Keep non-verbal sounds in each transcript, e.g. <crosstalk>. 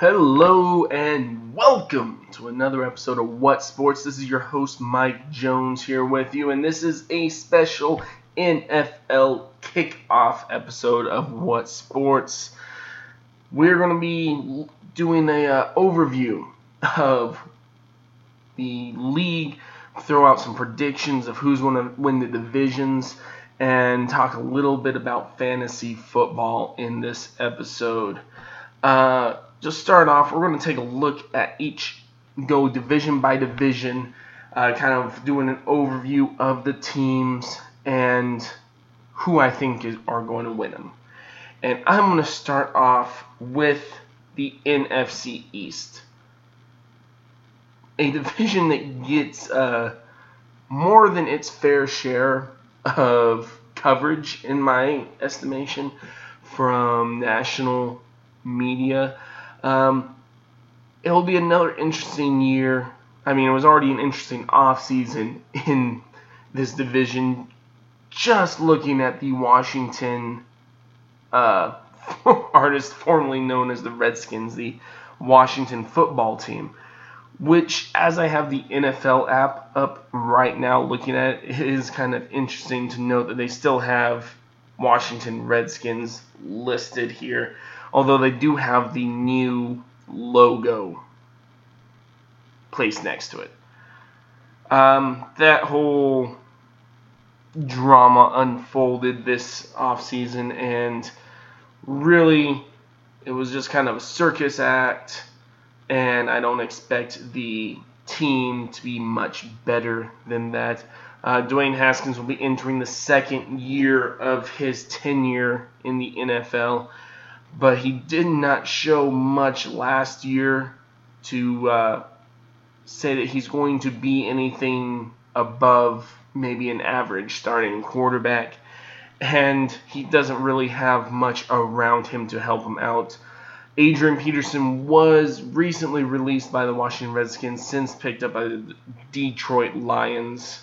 Hello and welcome to another episode of What Sports. This is your host Mike Jones here with you, and this is a special NFL kickoff episode of What Sports. We're going to be doing a uh, overview of the league, throw out some predictions of who's going to win the divisions, and talk a little bit about fantasy football in this episode. Uh, just start off, we're going to take a look at each, go division by division, uh, kind of doing an overview of the teams and who I think is, are going to win them. And I'm going to start off with the NFC East, a division that gets uh, more than its fair share of coverage, in my estimation, from national media. Um, it'll be another interesting year. I mean, it was already an interesting offseason in this division. Just looking at the Washington uh, <laughs> artist formerly known as the Redskins, the Washington football team, which, as I have the NFL app up right now looking at it, it is kind of interesting to note that they still have Washington Redskins listed here although they do have the new logo placed next to it. Um, that whole drama unfolded this offseason, and really, it was just kind of a circus act, and I don't expect the team to be much better than that. Uh, Dwayne Haskins will be entering the second year of his tenure in the NFL but he did not show much last year to uh, say that he's going to be anything above maybe an average starting quarterback. And he doesn't really have much around him to help him out. Adrian Peterson was recently released by the Washington Redskins, since picked up by the Detroit Lions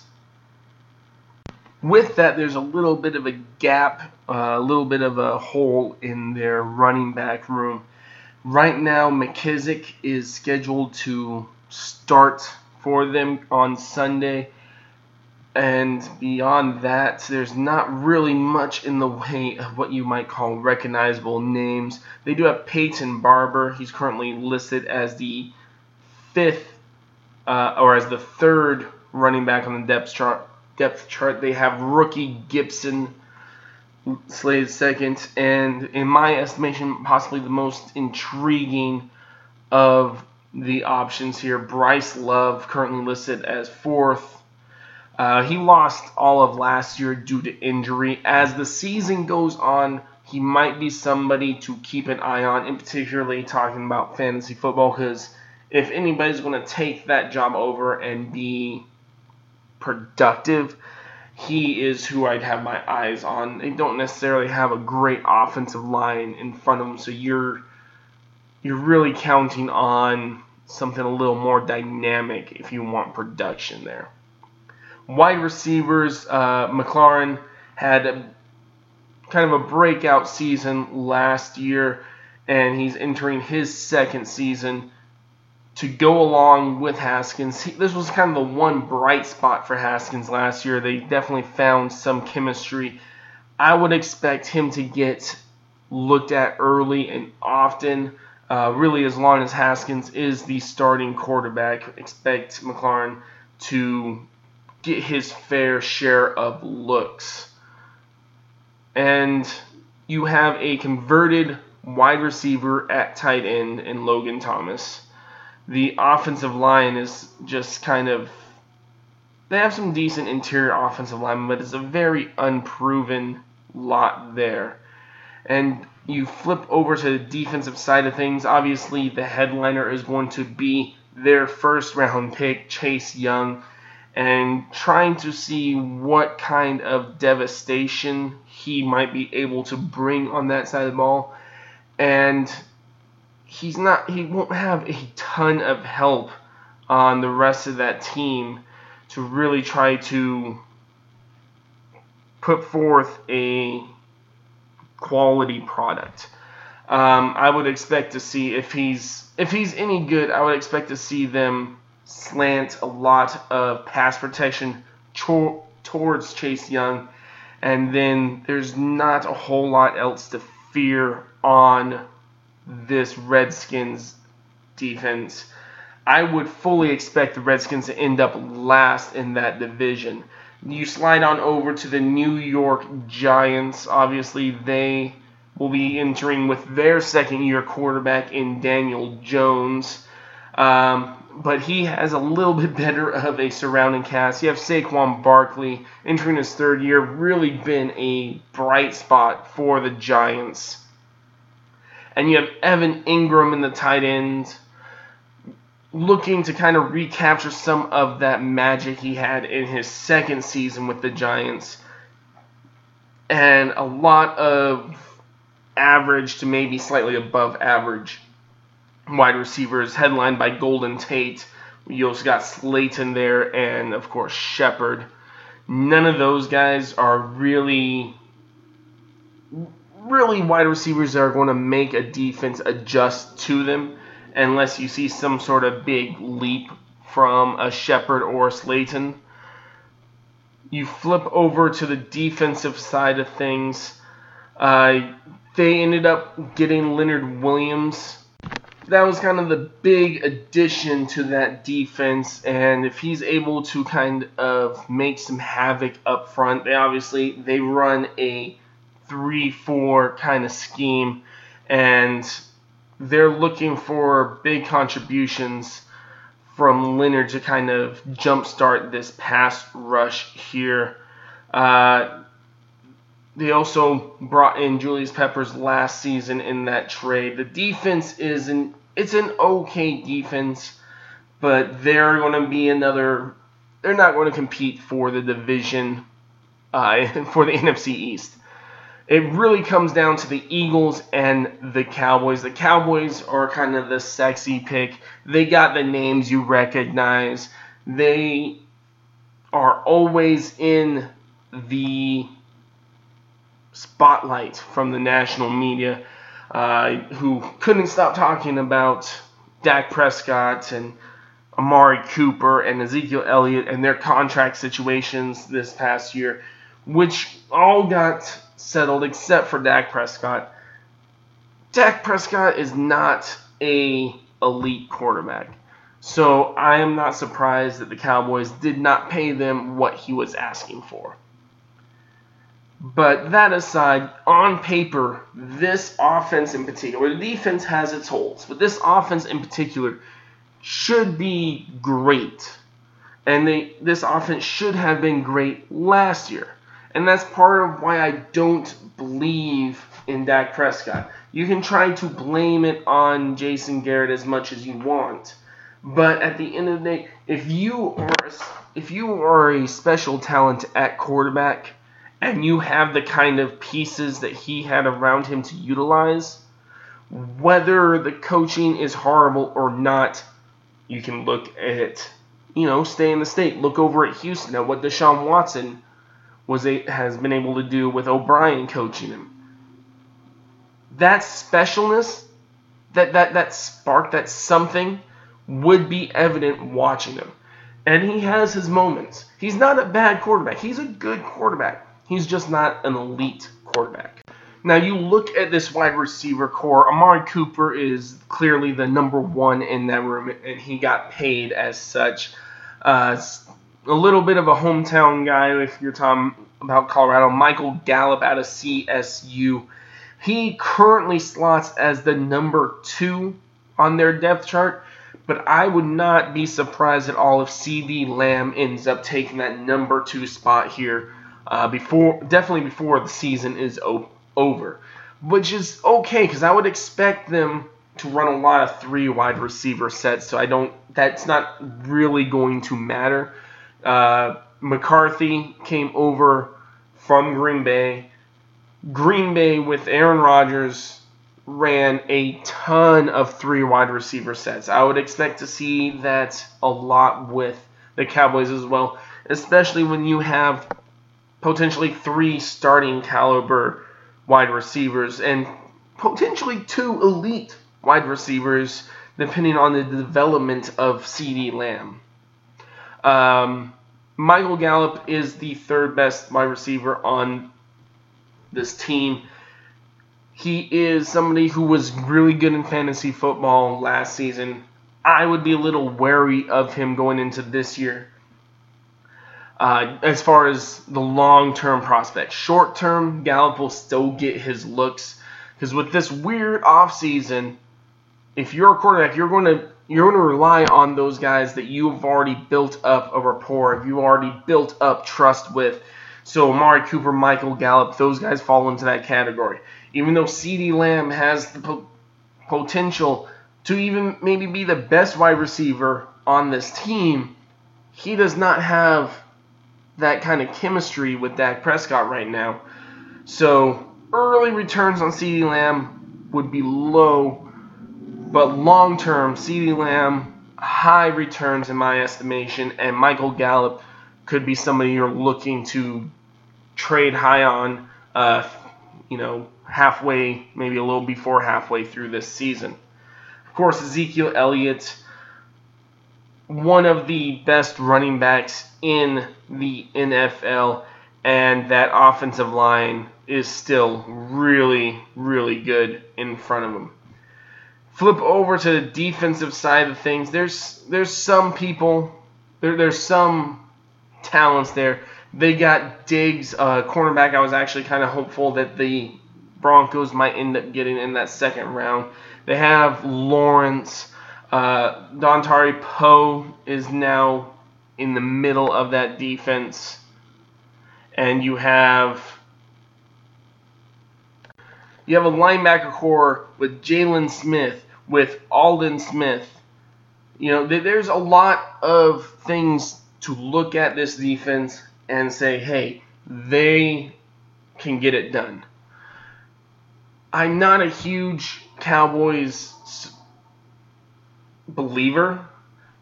with that, there's a little bit of a gap, uh, a little bit of a hole in their running back room. Right now, McKissic is scheduled to start for them on Sunday. And beyond that, there's not really much in the way of what you might call recognizable names. They do have Peyton Barber. He's currently listed as the fifth uh, or as the third running back on the depth chart depth chart, they have rookie Gibson slated second, and in my estimation, possibly the most intriguing of the options here. Bryce Love, currently listed as fourth. Uh, he lost all of last year due to injury. As the season goes on, he might be somebody to keep an eye on, in particularly talking about fantasy football, because if anybody's going to take that job over and be productive, he is who I'd have my eyes on. They don't necessarily have a great offensive line in front of them, so you're you're really counting on something a little more dynamic if you want production there. Wide receivers, uh, McLaurin had a, kind of a breakout season last year, and he's entering his second season to go along with Haskins. He, this was kind of the one bright spot for Haskins last year. They definitely found some chemistry. I would expect him to get looked at early and often. Uh, really, as long as Haskins is the starting quarterback, expect McLaurin to get his fair share of looks. And you have a converted wide receiver at tight end in Logan Thomas the offensive line is just kind of they have some decent interior offensive line, but it's a very unproven lot there. And you flip over to the defensive side of things. Obviously, the headliner is going to be their first round pick, Chase Young, and trying to see what kind of devastation he might be able to bring on that side of the ball. And he's not he won't have a ton of help on the rest of that team to really try to put forth a quality product. Um, I would expect to see if he's if he's any good. I would expect to see them slant a lot of pass protection towards Chase Young, and then there's not a whole lot else to fear on this Redskins defense. I would fully expect the Redskins to end up last in that division. You slide on over to the New York Giants. Obviously, they will be entering with their second year quarterback in Daniel Jones. Um, but he has a little bit better of a surrounding cast. You have Saquon Barkley entering his third year, really been a bright spot for the Giants. And you have Evan Engram in the tight end, looking to kind of recapture some of that magic he had in his second season with the Giants. And a lot of average to maybe slightly above average wide receivers, headlined by Golden Tate. You also got Slayton there, and of course Shepard. None of those guys are really, really wide receivers that are going to make a defense adjust to them, unless you see some sort of big leap from a Shepard or a Slayton. You flip over to the defensive side of things. Uh, they ended up getting Leonard Williams that was kind of the big addition to that defense. And if he's able to kind of make some havoc up front, they obviously they run a three-four kind of scheme, and they're looking for big contributions from Leonard to kind of jumpstart this pass rush here. Uh, they also brought in Julius Peppers last season in that trade. The defense is an it's an okay defense, but they're going to be another. They're not going to compete for the division uh, <laughs> for the NFC East. It really comes down to the Eagles and the Cowboys. The Cowboys are kind of the sexy pick. They got the names you recognize. They are always in the spotlight from the national media uh, who couldn't stop talking about Dak Prescott and Amari Cooper and Ezekiel Elliott and their contract situations this past year, which all got settled except for Dak Prescott. Dak Prescott is not a elite quarterback. So I am not surprised that the Cowboys did not pay them what he was asking for. But that aside, on paper, this offense in particular, the defense has its holes, but this offense in particular should be great. And they, this offense should have been great last year. And that's part of why I don't believe in Dak Prescott. You can try to blame it on Jason Garrett as much as you want. But at the end of the day, if you are if you are a special talent at quarterback, and you have the kind of pieces that he had around him to utilize, whether the coaching is horrible or not, you can look at, you know, stay in the state. Look over at Houston at what Deshaun Watson was a, has been able to do with O'Brien coaching him. That specialness, that that that spark, that something, would be evident watching him. And he has his moments. He's not a bad quarterback. He's a good quarterback. He's just not an elite quarterback. Now you look at this wide receiver core. Amari Cooper is clearly the number one in that room, and he got paid as such. Uh, a little bit of a hometown guy if you're talking about Colorado. Michael Gallup out of CSU. He currently slots as the number two on their depth chart, but I would not be surprised at all if CeeDee Lamb ends up taking that number two spot here uh, before definitely before the season is o- over, which is okay because I would expect them to run a lot of three wide receiver sets. So I don't. That's not really going to matter. Uh, McCarthy came over from Green Bay. Green Bay with Aaron Rodgers ran a ton of three wide receiver sets. I would expect to see that a lot with the Cowboys as well, especially when you have potentially three starting caliber wide receivers and potentially two elite wide receivers, depending on the development of CeeDee Lamb. Um, Michael Gallup is the third best wide receiver on this team. He is somebody who was really good in fantasy football last season. I would be a little wary of him going into this year. Uh, as far as the long term prospect, short term, Gallup will still get his looks because with this weird offseason, if you're a quarterback, you're going to you're going to rely on those guys that you've already built up a rapport, you've already built up trust with. So Amari Cooper, Michael Gallup, those guys fall into that category. Even though CeeDee Lamb has the po- potential to even maybe be the best wide receiver on this team, he does not have that kind of chemistry with Dak Prescott right now. So early returns on CeeDee Lamb would be low, but long term, CeeDee Lamb, high returns in my estimation, and Michael Gallup could be somebody you're looking to trade high on, uh, you know, halfway, maybe a little before halfway through this season. Of course, Ezekiel Elliott, one of the best running backs in the NFL, and that offensive line is still really, really good in front of him. Flip over to the defensive side of things. There's there's some people, there, there's some talents there. They got Diggs, uh, cornerback. I was actually kind of hopeful that the Broncos might end up getting in that second round. They have Lawrence. Uh, Dontari Poe is now in the middle of that defense. And you have you have a linebacker core with Jaylon Smith, with Aldon Smith. You know, there's a lot of things to look at this defense and say, hey, they can get it done. I'm not a huge Cowboys believer.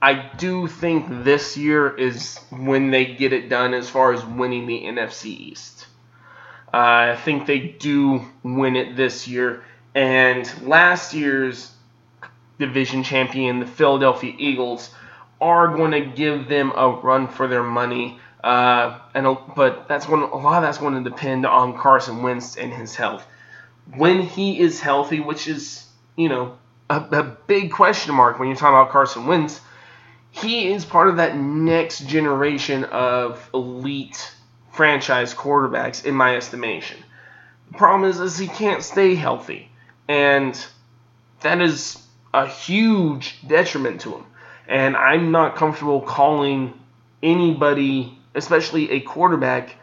I do think this year is when they get it done as far as winning the NFC East. Uh, I think they do win it this year. And last year's division champion, the Philadelphia Eagles, are going to give them a run for their money. Uh, and but that's going a lot of that's going to depend on Carson Wentz and his health. When he is healthy, which is you know a, a big question mark when you're talking about Carson Wentz, he is part of that next generation of elite franchise quarterbacks in my estimation. The problem is, is he can't stay healthy, and that is a huge detriment to him. And I'm not comfortable calling anybody, especially a quarterback,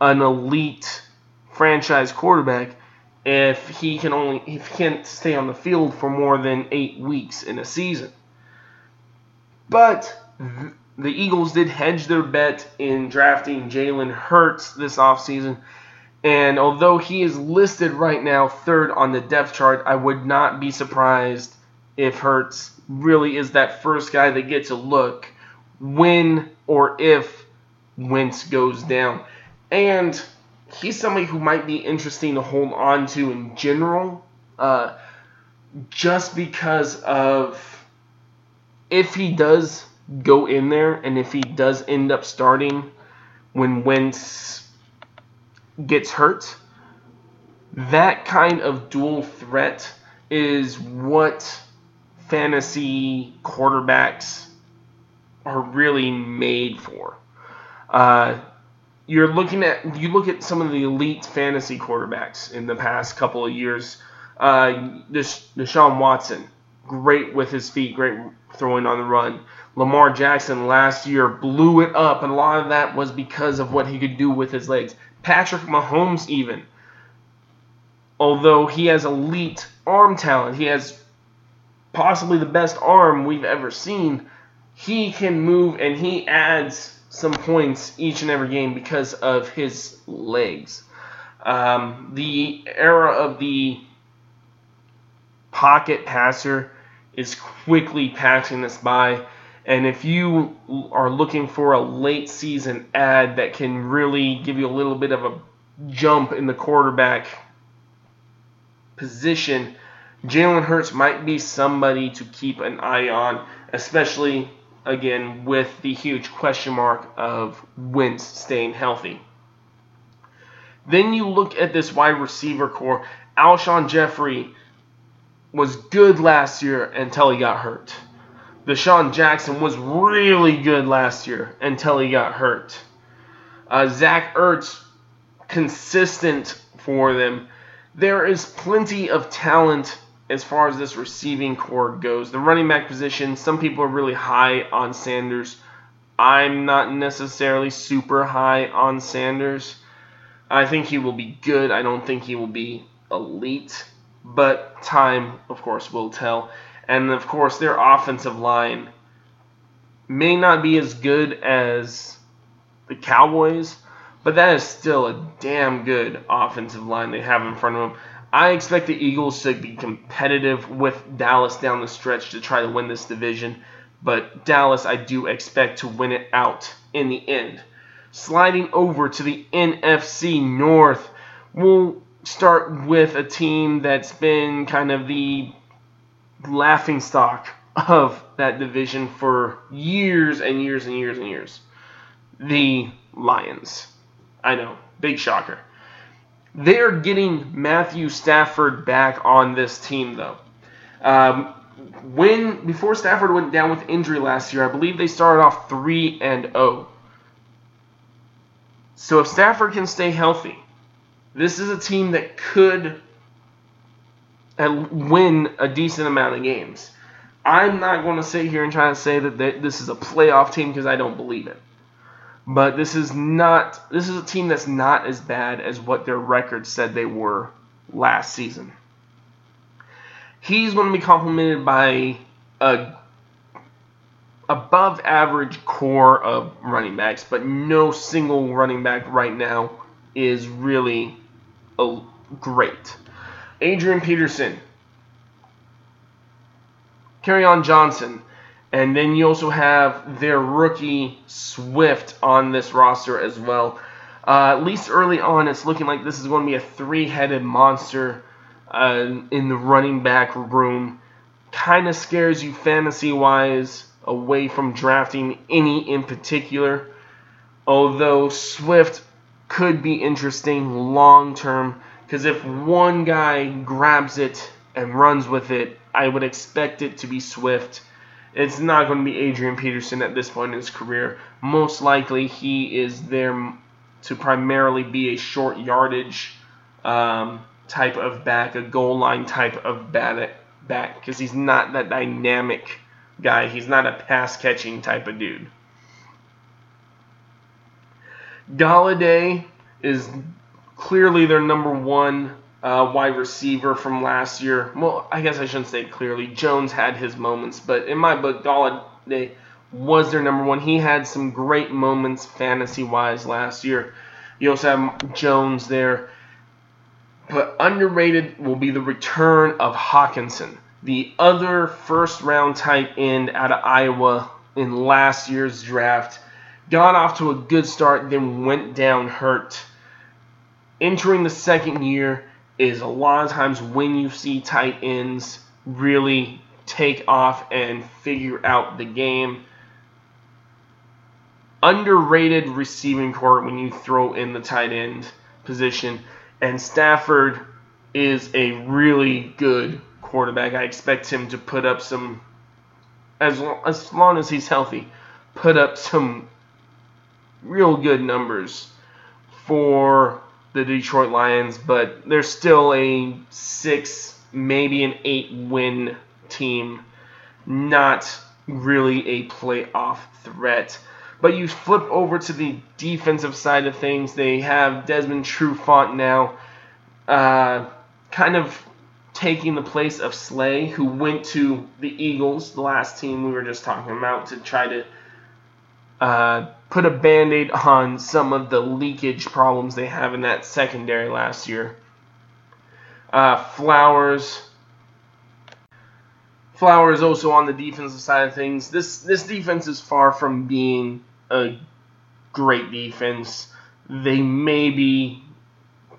an elite franchise quarterback if he can only if he can't stay on the field for more than eight weeks in a season. But the Eagles did hedge their bet in drafting Jalen Hurts this offseason. And although he is listed right now third on the depth chart, I would not be surprised if Hurts really is that first guy that gets a look when or if Wentz goes down. And he's somebody who might be interesting to hold on to in general, uh, just because of if he does go in there and if he does end up starting when Wentz gets hurt, that kind of dual threat is what fantasy quarterbacks are really made for. Uh, you're looking at you look at some of the elite fantasy quarterbacks in the past couple of years. Uh, Deshaun Watson, great with his feet, great throwing on the run. Lamar Jackson last year blew it up, and a lot of that was because of what he could do with his legs. Patrick Mahomes, even, although he has elite arm talent, he has possibly the best arm we've ever seen. He can move and he adds some points each and every game because of his legs. Um, the era of the pocket passer is quickly passing us by. And if you are looking for a late season ad that can really give you a little bit of a jump in the quarterback position, Jalen Hurts might be somebody to keep an eye on, especially again with the huge question mark of Wentz staying healthy. Then you look at this wide receiver core. Alshon Jeffery was good last year until he got hurt. DeSean Jackson was really good last year until he got hurt. Uh, Zach Ertz, consistent for them. There is plenty of talent as far as this receiving core goes. The running back position, some people are really high on Sanders. I'm not necessarily super high on Sanders. I think he will be good. I don't think he will be elite, but time, of course, will tell. And of course, their offensive line may not be as good as the Cowboys, but that is still a damn good offensive line they have in front of them. I expect the Eagles to be competitive with Dallas down the stretch to try to win this division, but Dallas I do expect to win it out in the end. Sliding over to the NFC North, we'll start with a team that's been kind of the laughing stock of that division for years and years and years and years. The Lions. I know, big shocker. They're getting Matthew Stafford back on this team, though. Um, when before Stafford went down with injury last year, I believe they started off three and zero. Oh. So if Stafford can stay healthy, this is a team that could win a decent amount of games. I'm not going to sit here and try to say that this is a playoff team because I don't believe it. But this is not this is a team that's not as bad as what their record said they were last season. He's going to be complemented by a above average core of running backs, but no single running back right now is really a great. Adrian Peterson, Kerryon Johnson, and then you also have their rookie Swift on this roster as well. Uh, at least early on, it's looking like this is going to be a three headed monster uh, in the running back room. Kind of scares you fantasy wise away from drafting any in particular. Although Swift could be interesting long term because if one guy grabs it and runs with it, I would expect it to be Swift it's not going to be Adrian Peterson at this point in his career. Most likely, he is there to primarily be a short yardage um, type of back, a goal line type of back, because he's not that dynamic guy. He's not a pass catching type of dude. Golladay is clearly their number one uh, wide receiver from last year. Well, I guess I shouldn't say clearly. Jones had his moments, but in my book, Golladay was their number one. He had some great moments fantasy wise last year. You also have Jones there. But underrated will be the return of Hockenson, the other first round tight end out of Iowa in last year's draft. Got off to a good start, then went down hurt. Entering the second year, is a lot of times when you see tight ends really take off and figure out the game. Underrated receiving core when you throw in the tight end position. And Stafford is a really good quarterback. I expect him to put up some, as long, as long as he's healthy, put up some real good numbers for the Detroit Lions, but they're still a six, maybe an eight win team. Not really a playoff threat. But you flip over to the defensive side of things. They have Desmond Trufant now, uh, kind of taking the place of Slay, who went to the Eagles, the last team we were just talking about, to try to uh, put a band aid on some of the leakage problems they have in that secondary last year. Uh, Flowers. Flowers also on the defensive side of things. This this defense is far from being a great defense. They maybe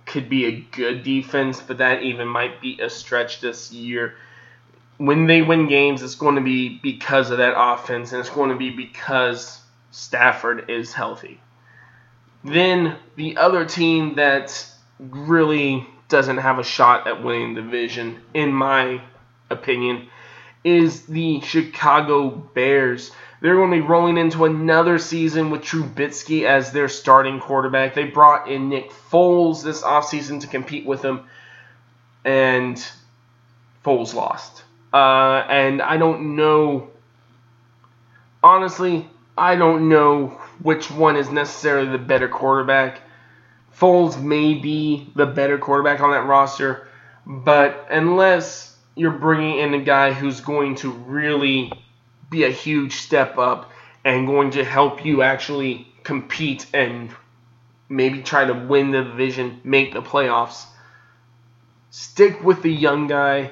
could be a good defense, but that even might be a stretch this year. When they win games, it's going to be because of that offense, and it's going to be because Stafford is healthy. Then the other team that really doesn't have a shot at winning the division, in my opinion, is the Chicago Bears. They're going to be rolling into another season with Trubisky as their starting quarterback. They brought in Nick Foles this offseason to compete with him, and Foles lost. Uh, and I don't know, honestly, I don't know which one is necessarily the better quarterback. Foles may be the better quarterback on that roster, but unless you're bringing in a guy who's going to really be a huge step up and going to help you actually compete and maybe try to win the division, make the playoffs, stick with the young guy.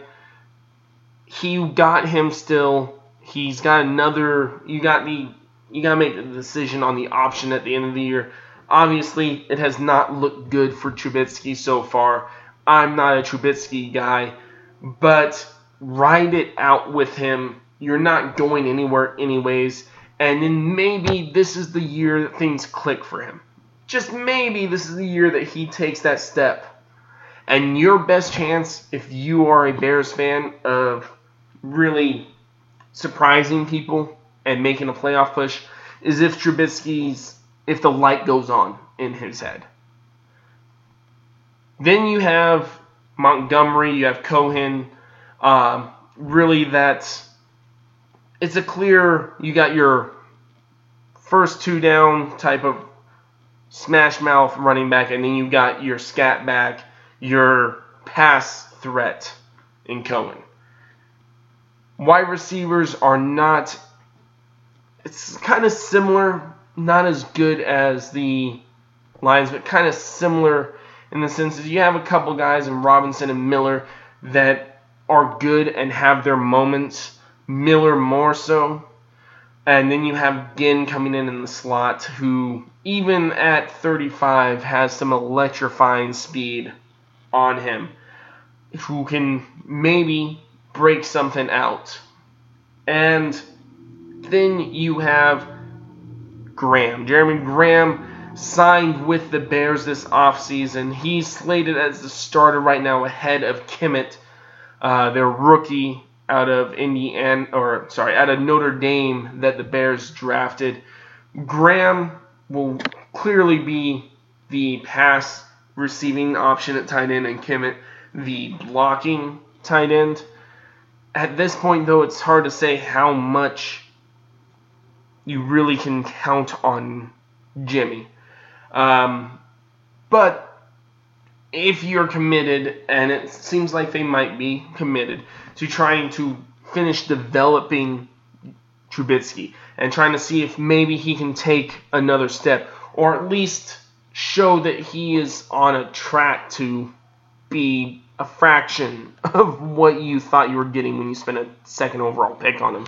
He got him still. He's got another. You got the. You got to make the decision on the option at the end of the year. Obviously, it has not looked good for Trubisky so far. I'm not a Trubisky guy, but ride it out with him. You're not going anywhere, anyways. And then maybe this is the year that things click for him. Just maybe this is the year that he takes that step. And your best chance, if you are a Bears fan, of really surprising people and making a playoff push is if Trubisky's if the light goes on in his head. Then you have Montgomery, you have Cohen. Um, really, that's it's a clear. You got your first two down type of smash mouth running back, and then you got your scat back, your pass threat in Cohen. Wide receivers are not. It's kind of similar not as good as the Lions, but kind of similar in the sense that you have a couple guys in Robinson and Miller that are good and have their moments. Miller more so. And then you have Ginn coming in in the slot, who, even at 35, has some electrifying speed on him, who can maybe break something out. And then you have Graham. Jeremy Graham signed with the Bears this offseason. He's slated as the starter right now ahead of Kmet, uh, their rookie out of Indiana, or sorry, out of Notre Dame that the Bears drafted. Graham will clearly be the pass receiving option at tight end, and Kmet the blocking tight end. At this point, though, it's hard to say how much you really can count on Jimmy. Um, but if you're committed, and it seems like they might be committed to trying to finish developing Trubisky and trying to see if maybe he can take another step or at least show that he is on a track to be a fraction <laughs> of what you thought you were getting when you spent a second overall pick on him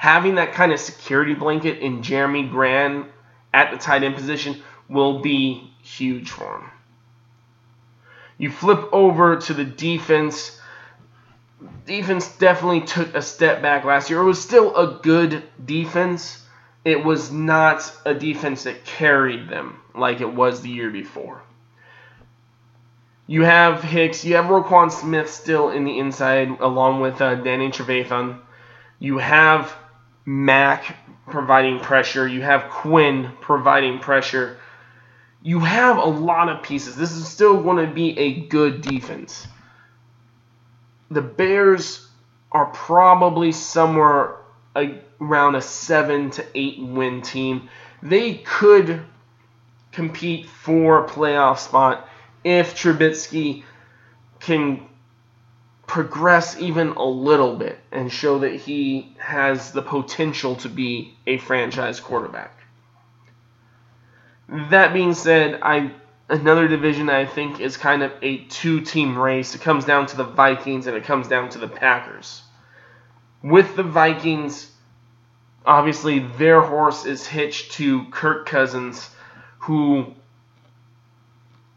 having that kind of security blanket in Jeremy Graham at the tight end position will be huge for him. You flip over to the defense. Defense definitely took a step back last year. It was still a good defense. It was not a defense that carried them like it was the year before. You have Hicks, you have Roquan Smith still in the inside, along with uh, Danny Trevathan. You have Mack providing pressure. You have Quinn providing pressure. You have a lot of pieces. This is still going to be a good defense. The Bears are probably somewhere around a 7 to 8 win team. They could compete for a playoff spot if Trubisky can progress even a little bit and show that he has the potential to be a franchise quarterback. That being said, I another division I think is kind of a two-team race. It comes down to the Vikings and it comes down to the Packers. With the Vikings, obviously their horse is hitched to Kirk Cousins, who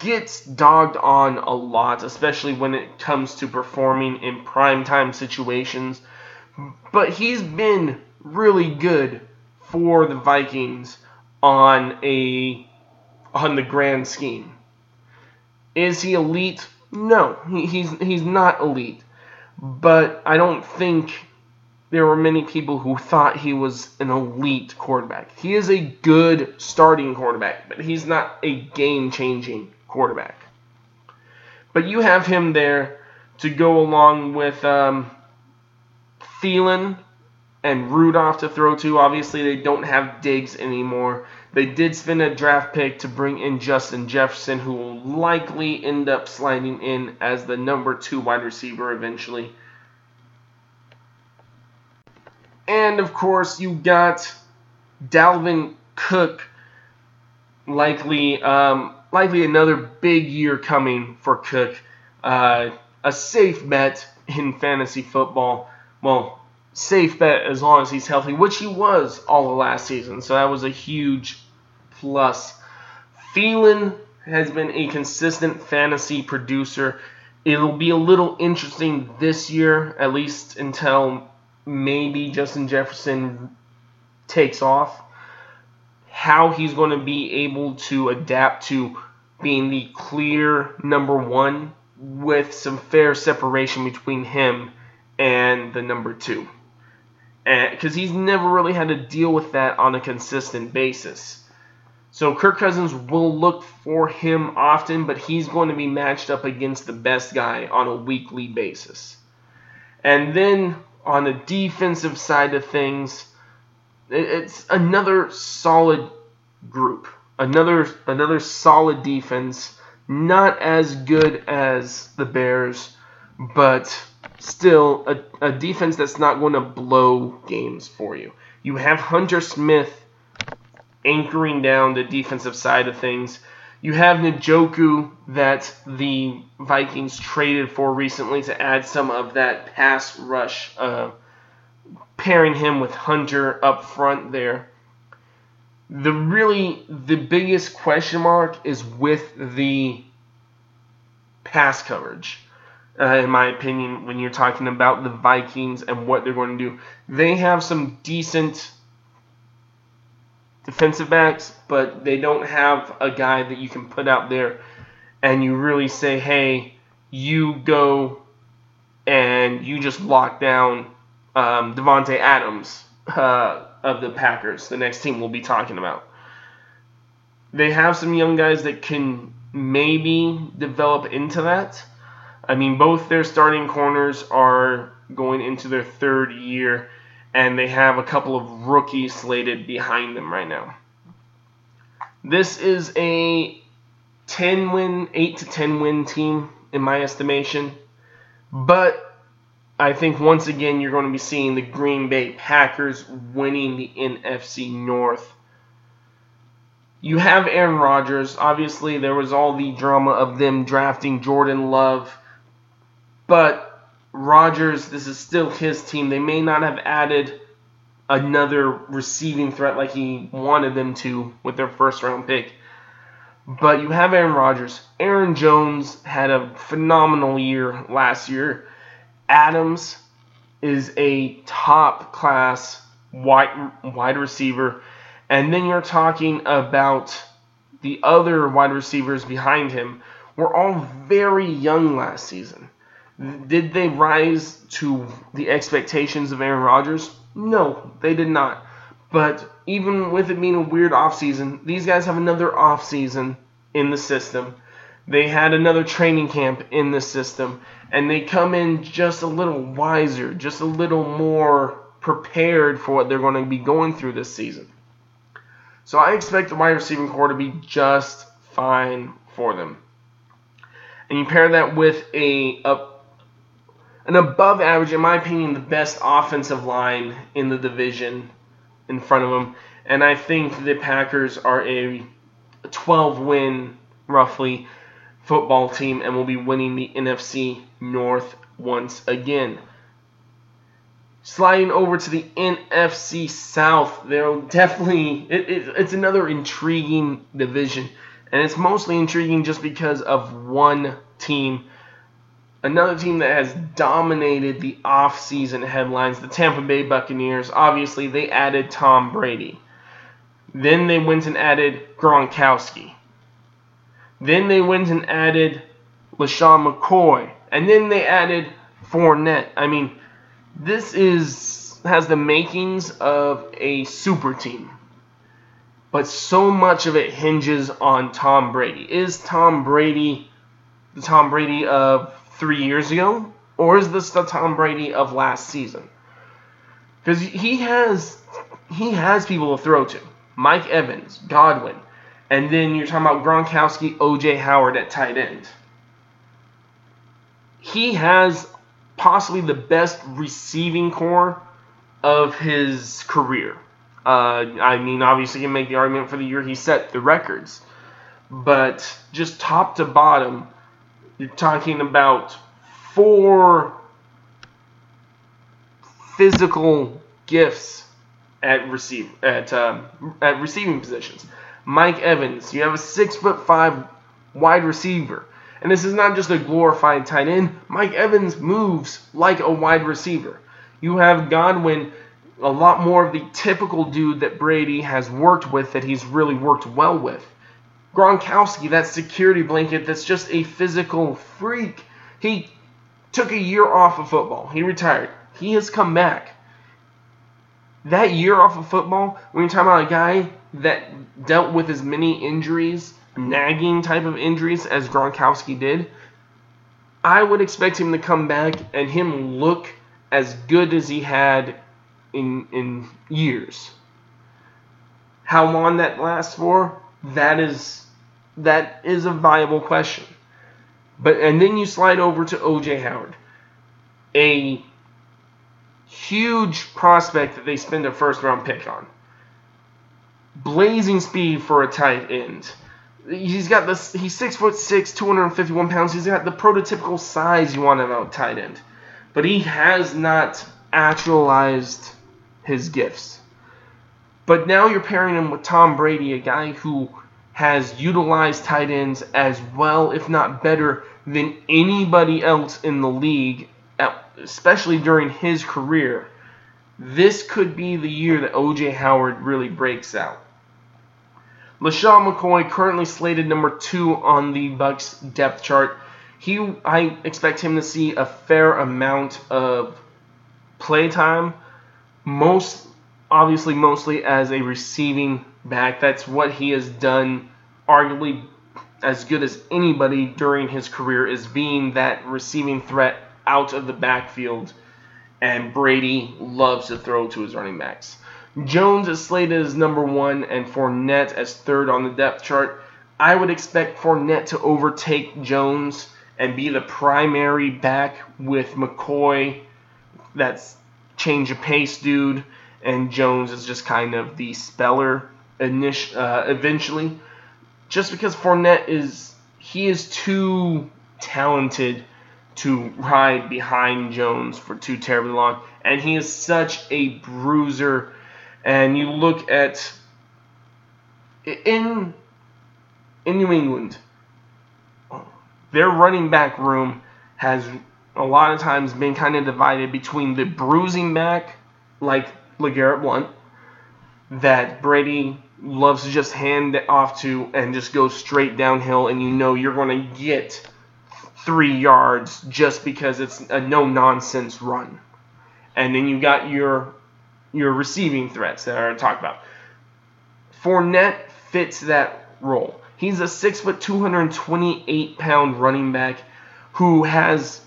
gets dogged on a lot, especially when it comes to performing in primetime situations. But he's been really good for the Vikings on a on the grand scheme. Is he elite? No, he, he's he's not elite. But I don't think there were many people who thought he was an elite quarterback. He is a good starting quarterback, but he's not a game-changing quarterback. But you have him there to go along with um, Thielen and Rudolph to throw to. Obviously, they don't have Diggs anymore. They did spend a draft pick to bring in Justin Jefferson, who will likely end up sliding in as the number two wide receiver eventually. And of course, you got Dalvin Cook, likely, um, likely another big year coming for Cook. Uh, a safe bet in fantasy football. Well, safe bet as long as he's healthy, which he was all of last season. So that was a huge plus. Thielen has been a consistent fantasy producer. It'll be a little interesting this year, at least until maybe Justin Jefferson takes off. How he's going to be able to adapt to being the clear number one with some fair separation between him and the number two because he's never really had to deal with that on a consistent basis. So Kirk Cousins will look for him often, but he's going to be matched up against the best guy on a weekly basis. And then on the defensive side of things, it's another solid group, another another solid defense. Not as good as the Bears, but still a, a defense that's not going to blow games for you. You have Hunter Smith anchoring down the defensive side of things. You have Ngakoue that the Vikings traded for recently to add some of that pass rush, uh, pairing him with Hunter up front there. The really the biggest question mark is with the pass coverage uh, in my opinion, when you're talking about the Vikings and what they're going to do. They have some decent defensive backs, but they don't have a guy that you can put out there and you really say, hey, you go and you just lock down um, Davante Adams uh, of the Packers, the next team we'll be talking about. They have some young guys that can maybe develop into that I mean, both their starting corners are going into their third year, and they have a couple of rookies slated behind them right now. This is a 10 win, 8 to 10 win team, in my estimation. But I think once again you're going to be seeing the Green Bay Packers winning the NFC North. You have Aaron Rodgers. Obviously, there was all the drama of them drafting Jordan Love but Rodgers, this is still his team. They may not have added another receiving threat like he wanted them to with their first round pick. But you have Aaron Rodgers. Aaron Jones had a phenomenal year last year. Adams is a top class wide wide receiver. And then you're talking about the other wide receivers behind him were all very young last season. Did they rise to the expectations of Aaron Rodgers? No, they did not. But even with it being a weird offseason, these guys have another offseason in the system. They had another training camp in the system, and they come in just a little wiser, just a little more prepared for what they're going to be going through this season. So I expect the wide receiving core to be just fine for them. And you pair that with a, a an above average, in my opinion, the best offensive line in the division in front of them. And I think the Packers are a 12 win, roughly, football team and will be winning the NFC North once again. Sliding over to the NFC South, they'll definitely it, it, it's another intriguing division, And it's mostly intriguing just because of one team. Another team that has dominated the offseason headlines, the Tampa Bay Buccaneers. Obviously, they added Tom Brady. Then they went and added Gronkowski. Then they went and added LeSean McCoy. And then they added Fournette. I mean, this is has the makings of a super team. But so much of it hinges on Tom Brady. Is Tom Brady the Tom Brady of three years ago? Or is this the Tom Brady of last season? Because he has he has people to throw to. Mike Evans, Godwin, and then you're talking about Gronkowski, OJ Howard at tight end. He has possibly the best receiving corps of his career. Uh, I mean, obviously, you can make the argument for the year he set the records, but just top to bottom, you're talking about four physical gifts at receive at um, at receiving positions. Mike Evans, you have a six foot five wide receiver. And this is not just a glorified tight end. Mike Evans moves like a wide receiver. You have Godwin, a lot more of the typical dude that Brady has worked with, that he's really worked well with. Gronkowski, that security blanket that's just a physical freak. He took a year off of football. He retired. He has come back. That year off of football, when you're talking about a guy that dealt with as many injuries nagging type of injuries as Gronkowski did, I would expect him to come back and him look as good as he had in in years. How long that lasts for, that is that is a viable question. But and then you slide over to OJ Howard. A huge prospect that they spend a first round pick on. Blazing speed for a tight end He's got this. He's six foot six, 251 pounds. He's got the prototypical size you want of a tight end, but he has not actualized his gifts. But now you're pairing him with Tom Brady, a guy who has utilized tight ends as well, if not better, than anybody else in the league, especially during his career. This could be the year that OJ Howard really breaks out. LeSean McCoy currently slated number two on the Bucks depth chart. He, I expect him to see a fair amount of play time. Most, obviously, mostly as a receiving back. That's what he has done, arguably as good as anybody during his career, is being that receiving threat out of the backfield. And Brady loves to throw to his running backs. Jones is slated as number one and Fournette as third on the depth chart. I would expect Fournette to overtake Jones and be the primary back with McCoy. That's change of pace dude, and Jones is just kind of the speller init- uh, eventually. Just because Fournette is he is too talented to ride behind Jones for too terribly long, and he is such a bruiser and you look at in in New England, their running back room has a lot of times been kind of divided between the bruising back, like LeGarrette Blunt, that Brady loves to just hand off to and just go straight downhill, and you know you're going to get three yards just because it's a no nonsense run. And then you got your your receiving threats that are talked about. Fournette fits that role. He's a six foot, 228 pound running back who has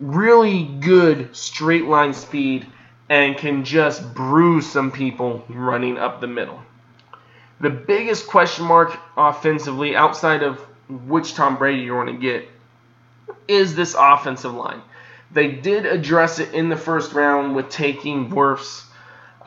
really good straight line speed and can just bruise some people running up the middle. The biggest question mark offensively, outside of which Tom Brady you want to get, is this offensive line. They did address it in the first round with taking Wirfs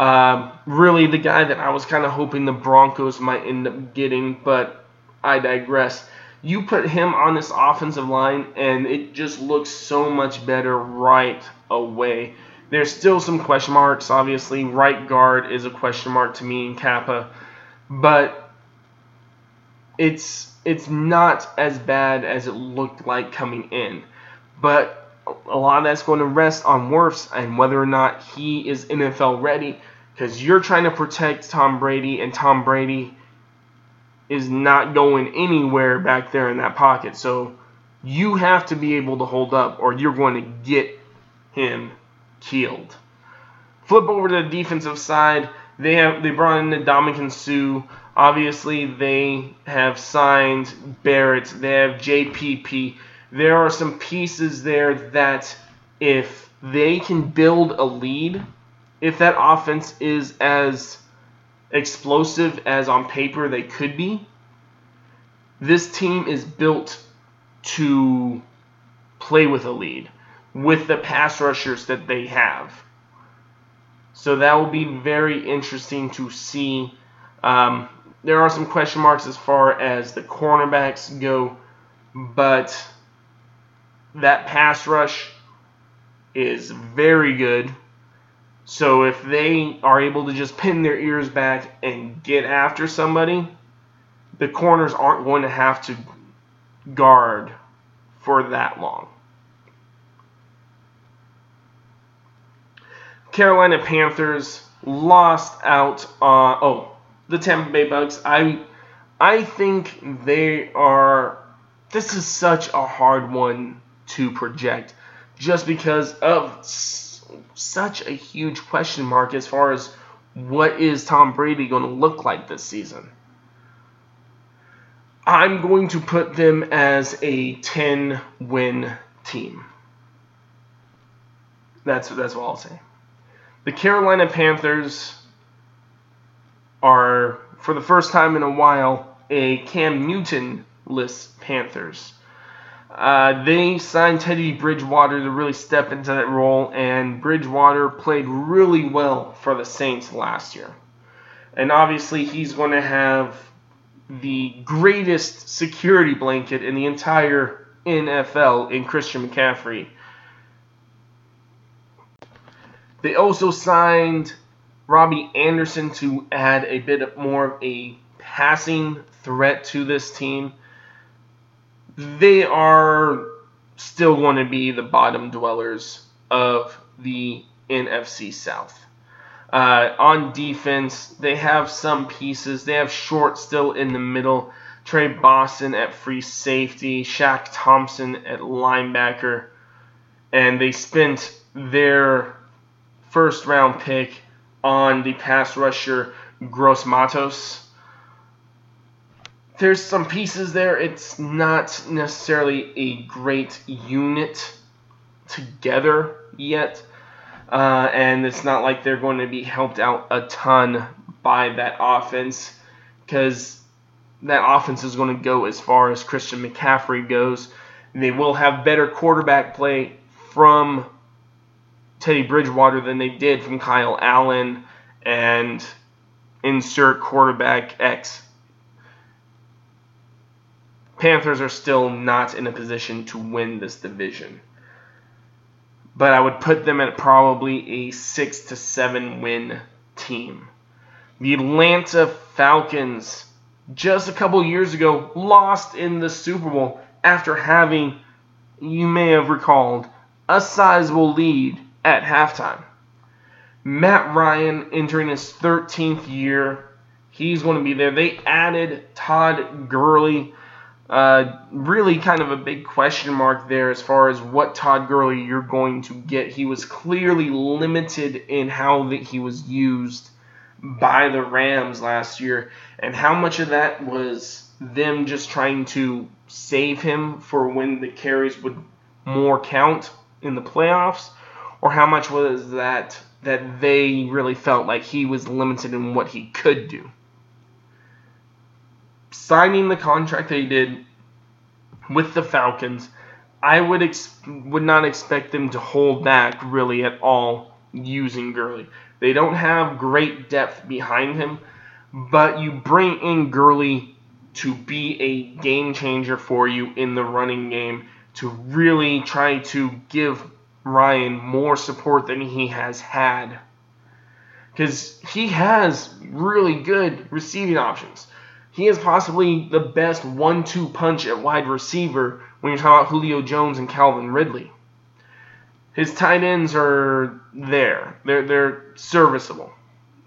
um, really, the guy that I was kind of hoping the Broncos might end up getting, but I digress. You put him on this offensive line, and it just looks so much better right away. There's still some question marks, obviously. Right guard is a question mark to me in Cappa, but it's it's not as bad as it looked like coming in. But a lot of that's going to rest on Wirfs and whether or not he is NFL ready because you're trying to protect Tom Brady and Tom Brady is not going anywhere back there in that pocket. So you have to be able to hold up or you're going to get him killed. Flip over to the defensive side. They have they brought in the Ndamukong Suh. Obviously, they have signed Barrett. They have JPP. There are some pieces there that if they can build a lead, if that offense is as explosive as on paper they could be, this team is built to play with a lead with the pass rushers that they have. So that will be very interesting to see. Um, there are some question marks as far as the cornerbacks go, but that pass rush is very good. So if they are able to just pin their ears back and get after somebody, the corners aren't going to have to guard for that long. Carolina Panthers lost out on oh the Tampa Bay Bucks. I I think they are. This is such a hard one to project, just because of such a huge question mark as far as what is Tom Brady going to look like this season. I'm going to put them as a 10 win team. That's that's what I'll say. The Carolina Panthers are, for the first time in a while, a Cam Newton-less Panthers. Uh, they signed Teddy Bridgewater to really step into that role, and Bridgewater played really well for the Saints last year. And obviously, he's going to have the greatest security blanket in the entire NFL in Christian McCaffrey. They also signed Robbie Anderson to add a bit more of a passing threat to this team. They are still going to be the bottom dwellers of the NFC South. Uh, on defense, they have some pieces. They have Short still in the middle, Tre Boston at free safety, Shaq Thompson at linebacker, and they spent their first round pick on the pass rusher Gross Matos. There's some pieces there. It's not necessarily a great unit together yet. Uh, and it's not like they're going to be helped out a ton by that offense because that offense is going to go as far as Christian McCaffrey goes. They will have better quarterback play from Teddy Bridgewater than they did from Kyle Allen and insert quarterback X. Panthers are still not in a position to win this division but I would put them at probably a six to seven win team. The Atlanta Falcons, just a couple years ago, lost in the Super Bowl after having, you may have recalled, a sizable lead at halftime. Matt Ryan entering his 13th year. He's going to be there. They added Todd Gurley uh, really kind of a big question mark there as far as what Todd Gurley you're going to get. He was clearly limited in how that he was used by the Rams last year, and how much of that was them just trying to save him for when the carries would more count in the playoffs, or how much was that that they really felt like he was limited in what he could do signing the contract that he did with the Falcons, I would ex- would not expect them to hold back really at all using Gurley. They don't have great depth behind him, but you bring in Gurley to be a game changer for you in the running game to really try to give Ryan more support than he has had. Because he has really good receiving options. He is possibly the best one-two punch at wide receiver when you're talking about Julio Jones and Calvin Ridley. His tight ends are there. They're they're serviceable.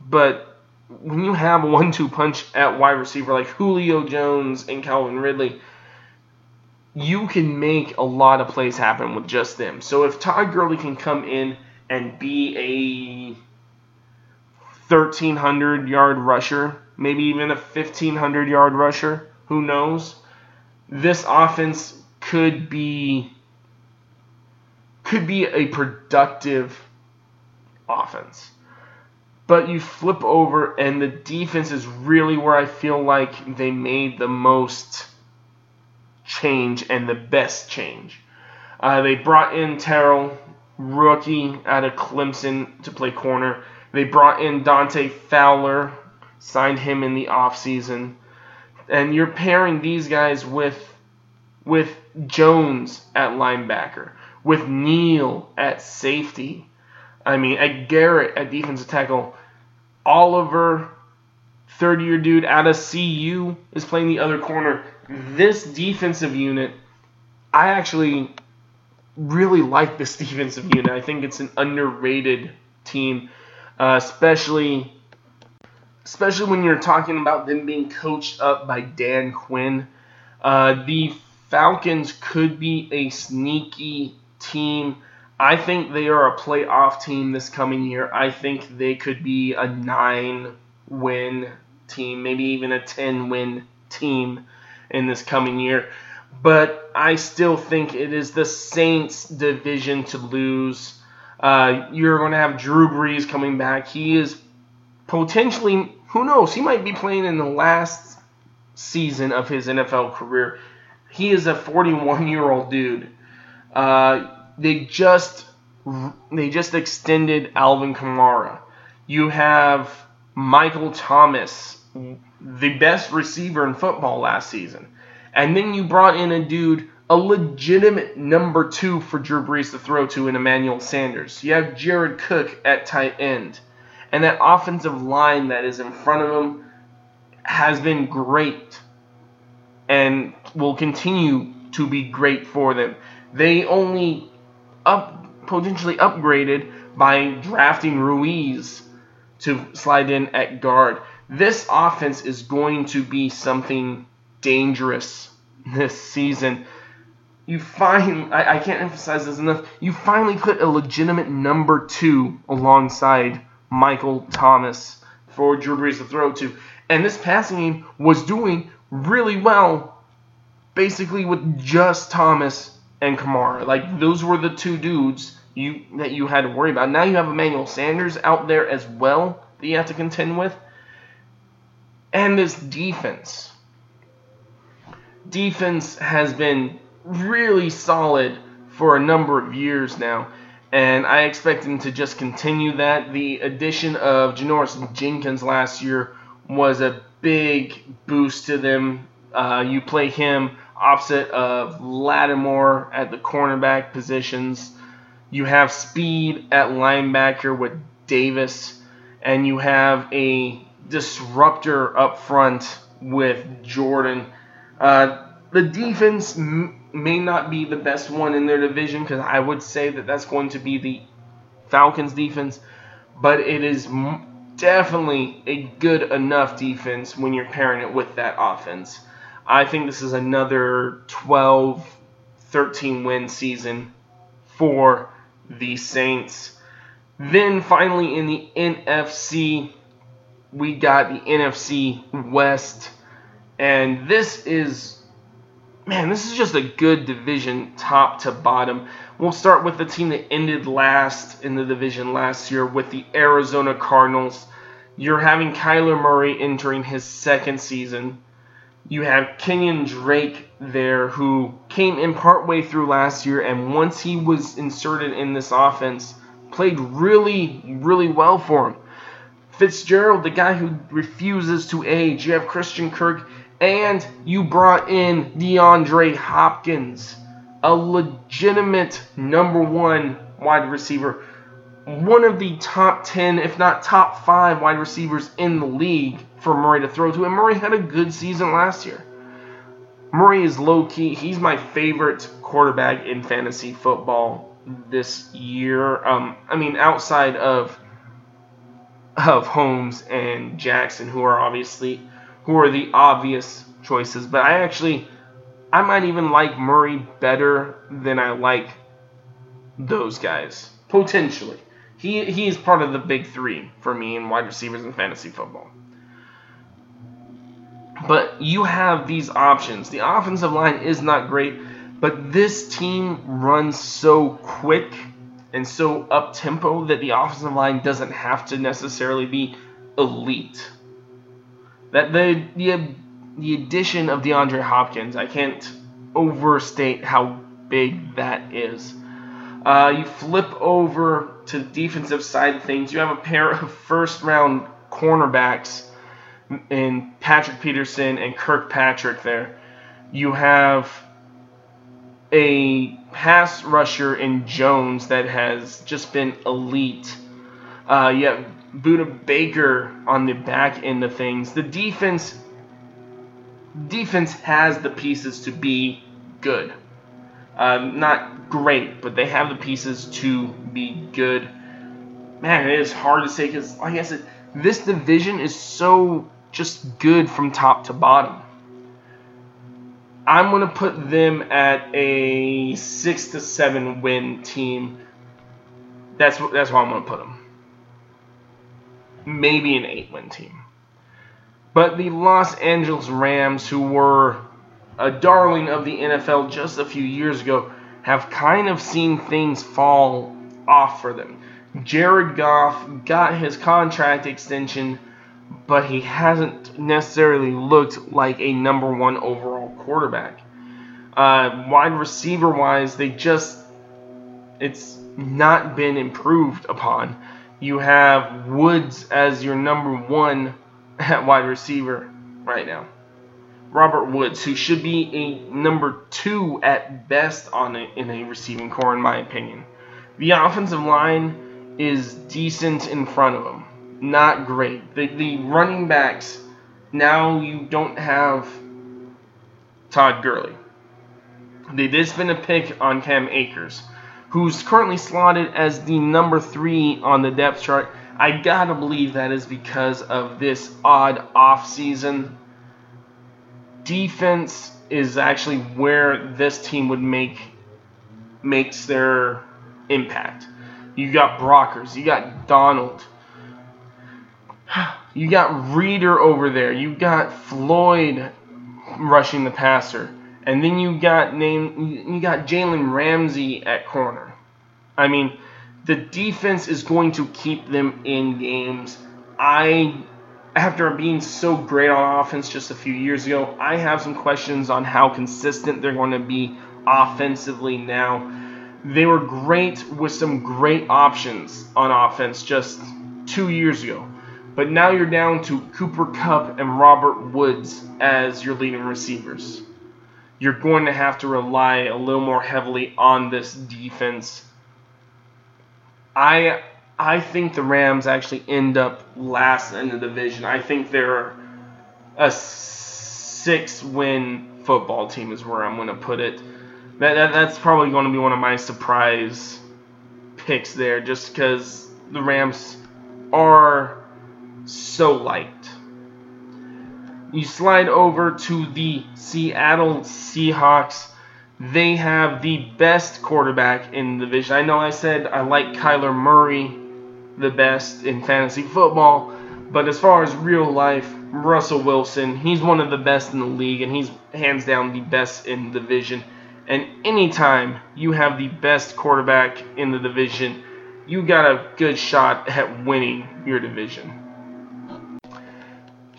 But when you have a one-two punch at wide receiver like Julio Jones and Calvin Ridley, you can make a lot of plays happen with just them. So if Todd Gurley can come in and be a 1300 yard rusher, maybe even a 1500 yard rusher, who knows? This offense could be could be a productive offense. But you flip over and the defense is really where I feel like they made the most change and the best change. Uh, they brought in Terrell, rookie out of Clemson, to play corner. They brought in Dante Fowler, signed him in the offseason. And you're pairing these guys with with Jones at linebacker, with Neal at safety. I mean, at Jarrett at defensive tackle. Oliver, third year dude out of CU, is playing the other corner this defensive unit, I actually really like this <laughs> defensive unit. I think it's an underrated team, uh, especially especially when you're talking about them being coached up by Dan Quinn. Uh, the Falcons could be a sneaky team. I think they are a playoff team this coming year. I think they could be a nine win team, maybe even a 10 win team in this coming year. But I still think it is the Saints' division to lose. Uh, you're going to have Drew Brees coming back. He is potentially, who knows, he might be playing in the last season of his NFL career. He is a 41 year old dude. Uh, they just they just extended Alvin Kamara. You have Michael Thomas the best receiver in football last season. And then you brought in a dude, a legitimate number two for Drew Brees to throw to in Emmanuel Sanders. You have Jared Cook at tight end. And that offensive line that is in front of him has been great and will continue to be great for them. They only up potentially upgraded by drafting Ruiz to slide in at guard this offense is going to be something dangerous this season. You find I, I can't emphasize this enough. You finally put a legitimate number two alongside Michael Thomas for Drew Brees to throw to. And this passing game was doing really well, basically with just Thomas and Kamara. Like those were the two dudes you that you had to worry about. Now you have Emmanuel Sanders out there as well that you have to contend with and this defense. Defense has been really solid for a number of years now, and I expect them to just continue that. The addition of Janoris Jenkins last year was a big boost to them. Uh, you play him opposite of Lattimore at the cornerback positions. You have speed at linebacker with Davis, and you have a disruptor up front with Jordan. Uh, the defense m- may not be the best one in their division because I would say that that's going to be the Falcons defense, but it is definitely a good enough defense when you're pairing it with that offense. I think this is another 12 13 win season for the Saints. Then finally in the NFC, we got the NFC West, and this is, man, this is just a good division top to bottom. We'll start with the team that ended last in the division last year with the Arizona Cardinals. You're having Kyler Murray entering his second season. You have Kenyon Drake there who came in partway through last year, and once he was inserted in this offense, played really, really well for him. Fitzgerald, the guy who refuses to age. You have Christian Kirk, and you brought in DeAndre Hopkins, a legitimate number one wide receiver. one of the top 10, if not top 5 wide receivers in the league for Murray to throw to. And Murray had a good season last year. Murray is low key. He's my favorite quarterback in fantasy football this year. Um, I mean, outside of of Holmes and Jackson, who are obviously who are the obvious choices. But I actually, I might even like Murray better than I like those guys potentially. He he is part of the big three for me in wide receivers in fantasy football. But you have these options. The offensive line is not great, but this team runs so quick and so up tempo that the offensive line doesn't have to necessarily be elite. That the the the addition of DeAndre Hopkins, I can't overstate how big that is. Uh, you flip over to the defensive side of things. You have a pair of first round cornerbacks in Patrick Peterson and Kirkpatrick there. You have a pass rusher in Jones that has just been elite. Uh, you have Budda Baker on the back end of things. The defense defense has the pieces to be good. Um, not great, but they have the pieces to be good. Man, it is hard to say because, like I said, this division is so just good from top to bottom. I'm gonna put them at a six to seven win team. That's that's why I'm gonna put them. Maybe an eight win team. But the Los Angeles Rams, who were a darling of the NFL just a few years ago, have kind of seen things fall off for them. Jared Goff got his contract extension but he hasn't necessarily looked like a number one overall quarterback. Uh, wide receiver wise, they just it's not been improved upon. You have Woods as your number one at <laughs> wide receiver right now. Robert Woods, who should be a number two at best on a, in a receiving corps, in my opinion. The offensive line is decent in front of him not great. The, the running backs, now you don't have Todd Gurley. They did spend a pick on Cam Akers, who's currently slotted as the number three on the depth chart. I gotta believe that is because of this odd off season. Defense is actually where this team would make makes their impact. You got Brockers, you got Donald, <sighs> you got Reader over there. You got Floyd rushing the passer. And then you got name you got Jalen Ramsey at corner. I mean, the defense is going to keep them in games. I after being so great on offense just a few years ago, I have some questions on how consistent they're going to be offensively now. They were great with some great options on offense just two years ago. But now you're down to Cooper Kupp and Robert Woods as your leading receivers. You're going to have to rely a little more heavily on this defense. I I think the Rams actually end up last in the division. I think they're a six win football team is where I'm going to put it. That, that that's probably going to be one of my surprise picks there, just because the Rams are so liked. You slide over to the Seattle Seahawks. They have the best quarterback in the division. I know I said I like Kyler Murray the best in fantasy football, but as far as real life, Russell Wilson, he's one of the best in the league, and he's hands down the best in the division. And anytime you have the best quarterback in the division, you got a good shot at winning your division.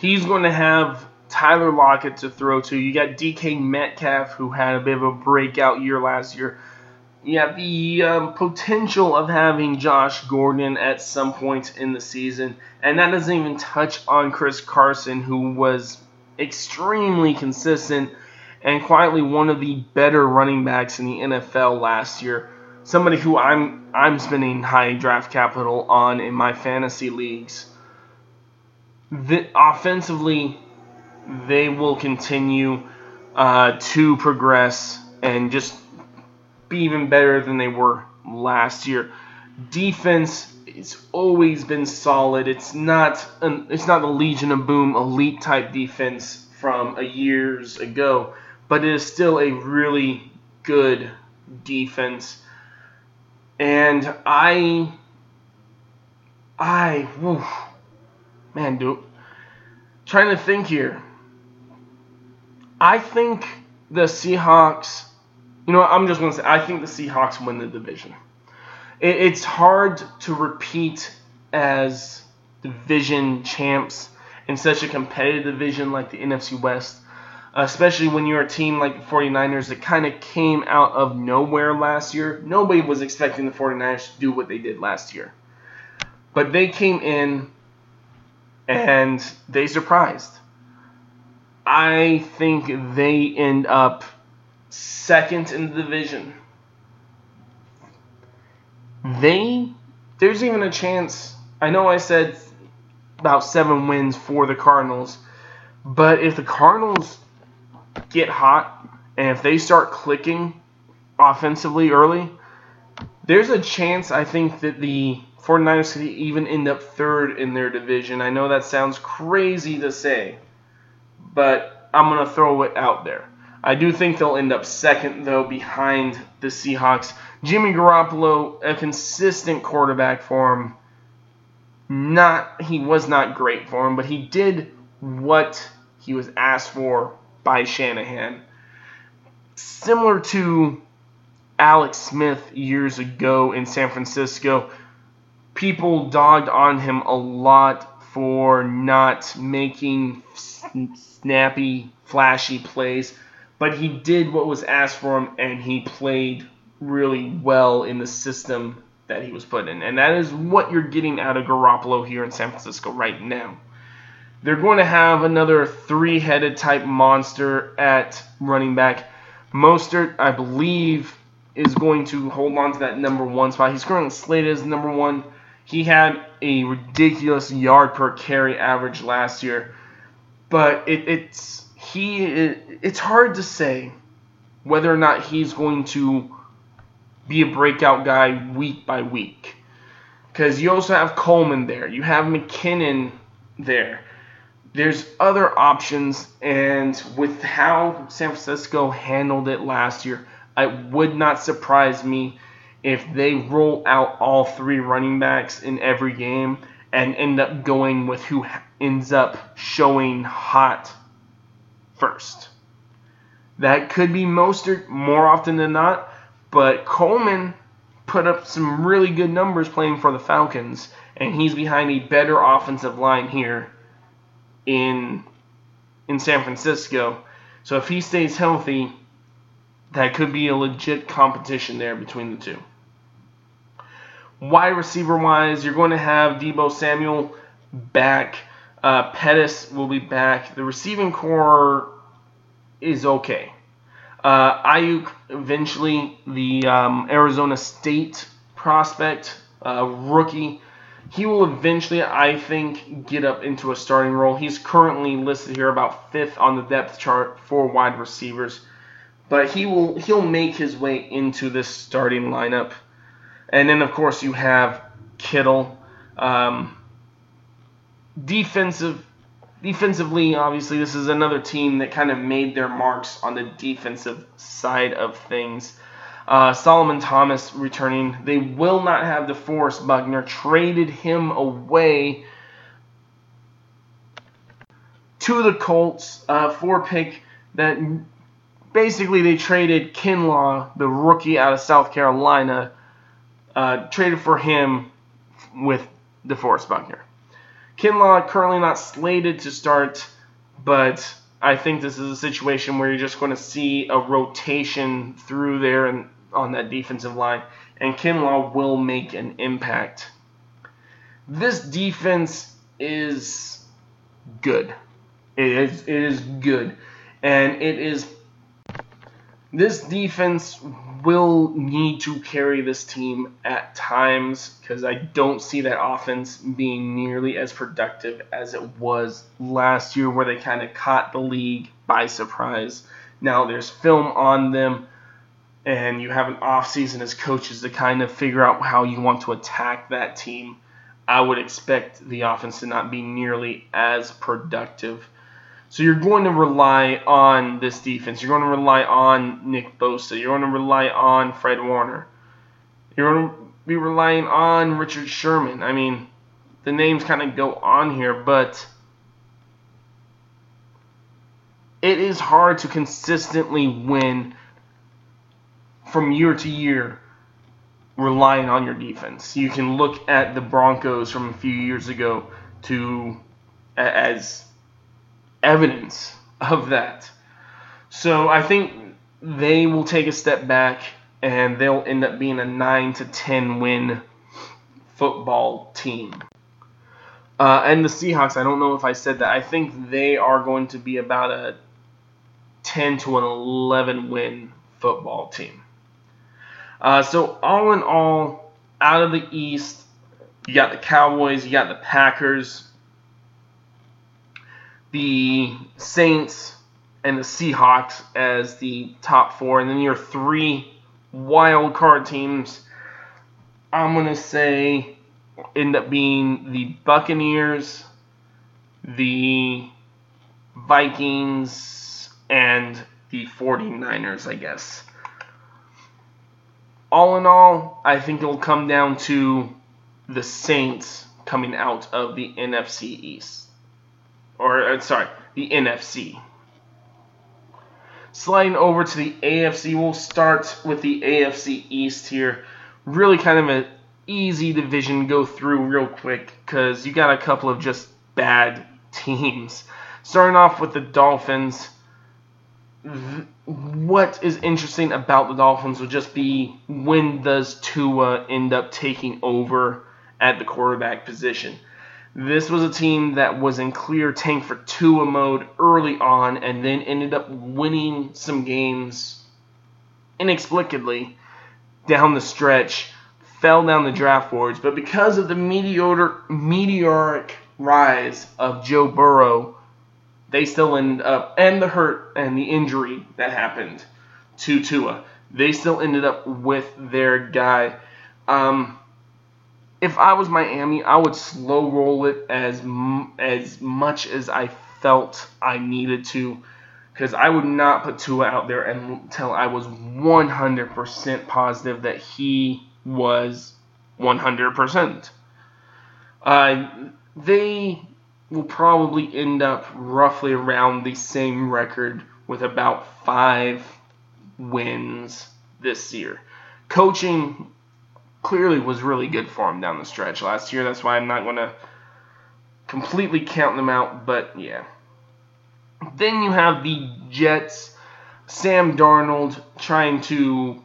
He's going to have Tyler Lockett to throw to. You got DK Metcalf, who had a bit of a breakout year last year. You have the um, potential of having Josh Gordon at some point in the season. And that doesn't even touch on Chris Carson, who was extremely consistent and quietly one of the better running backs in the NFL last year. somebody who I'm I'm spending high draft capital on in my fantasy leagues. The, offensively, they will continue uh, to progress and just be even better than they were last year. Defense it's always been solid. It's not an, it's not the Legion of Boom elite type defense from a years ago, but it is still a really good defense. And I I whew, man, dude, trying to think here. I think the Seahawks. You know, I'm just gonna say I think the Seahawks win the division it, it's hard to repeat as division champs in such a competitive division like the NFC West, especially when you're a team like the 49ers that kind of came out of nowhere last year. Nobody was expecting the 49ers to do what they did last year. But they came in and they surprised. I think they end up second in the division they there's even a chance. I know I said about seven wins for the Cardinals, but if the Cardinals get hot and if they start clicking offensively early, there's a chance I think that the 49ers could even end up third in their division. I know that sounds crazy to say, but I'm going to throw it out there. I do think they'll end up second, though, behind the Seahawks. Jimmy Garoppolo, a consistent quarterback for him. Not he was not great for him, but he did what he was asked for by Shanahan. Similar to Alex Smith years ago in San Francisco, people dogged on him a lot for not making snappy, flashy plays but he did what was asked for him and he played really well in the system that he was put in. And that is what you're getting out of Garoppolo here in San Francisco right now. They're going to have another three headed type monster at running back. Mostert, I believe, is going to hold on to that number one spot. He's currently slated as number one. He had a ridiculous yard per carry average last year, but it, it's he it's hard to say whether or not he's going to be a breakout guy week by week. Because you also have Coleman there, you have McKinnon there. There's other options, and with how San Francisco handled it last year, it would not surprise me if they roll out all three running backs in every game and end up going with who ends up showing hot first. That could be Mostert more often than not, but Coleman put up some really good numbers playing for the Falcons, and he's behind a better offensive line here in in San Francisco. So if he stays healthy, that could be a legit competition there between the two. Wide receiver wise, you're going to have Deebo Samuel back. Uh, Pettis will be back. The receiving corps is okay. Uh, Aiyuk, eventually, the um, Arizona State prospect, uh, rookie, he will eventually, I think, get up into a starting role. He's currently listed here about fifth on the depth chart for wide receivers, but he will he'll make his way into this starting lineup. And then, of course, you have Kittle. Um, defensive defensively, obviously, this is another team that kind of made their marks on the defensive side of things. Uh, Solomon Thomas returning. They will not have DeForest Buckner. Traded him away to the Colts uh, for pick that basically they traded Kinlaw, the rookie out of South Carolina, uh, traded for him with DeForest Buckner. Kinlaw currently not slated to start, but I think this is a situation where you're just going to see a rotation through there and on that defensive line, and Kinlaw will make an impact. This defense is good. It is, it is good, and it is this defense will need to carry this team at times because I don't see that offense being nearly as productive as it was last year, where they kind of caught the league by surprise. Now there's film on them, and you have an offseason as coaches to kind of figure out how you want to attack that team. I would expect the offense to not be nearly as productive so you're going to rely on this defense. You're going to rely on Nick Bosa. You're going to rely on Fred Warner. You're going to be relying on Richard Sherman. I mean, the names kind of go on here, but it is hard to consistently win from year to year relying on your defense. You can look at the Broncos from a few years ago to as evidence of that. So I think they will take a step back and they'll end up being a 9 to 10 win football team. Uh, and the Seahawks, I don't know if I said that. I think they are going to be about a 10 to an 11 win football team. Uh, so, all in all, out of the East, you got the Cowboys, you got the Packers, the Saints and the Seahawks as the top four, and then your three wild card teams. I'm gonna say end up being the Buccaneers, the Vikings, and the 49ers, I guess. All in all, I think it'll come down to the Saints coming out of the NFC East or uh, sorry, the NFC. Sliding over to the AFC, we'll start with the AFC East here. Really kind of an easy division go through real quick because you got a couple of just bad <laughs> teams. Starting off with the Dolphins. What is interesting about the Dolphins would just be when does Tua end up taking over at the quarterback position? This was a team that was in clear tank for Tua mode early on and then ended up winning some games inexplicably down the stretch, fell down the draft boards. But because of the meteoric, meteoric rise of Joe Burrow, they still end up, and the hurt and the injury that happened to Tua, they still ended up with their guy. Um, if I was Miami, I would slow roll it as as much as I felt I needed to, because I would not put Tua out there until I was 100% positive that he was 100%. Uh, they will probably end up roughly around the same record with about five wins this year. Coaching clearly was really good for him down the stretch last year. That's why I'm not going to completely count them out, but yeah. Then you have the Jets, Sam Darnold trying to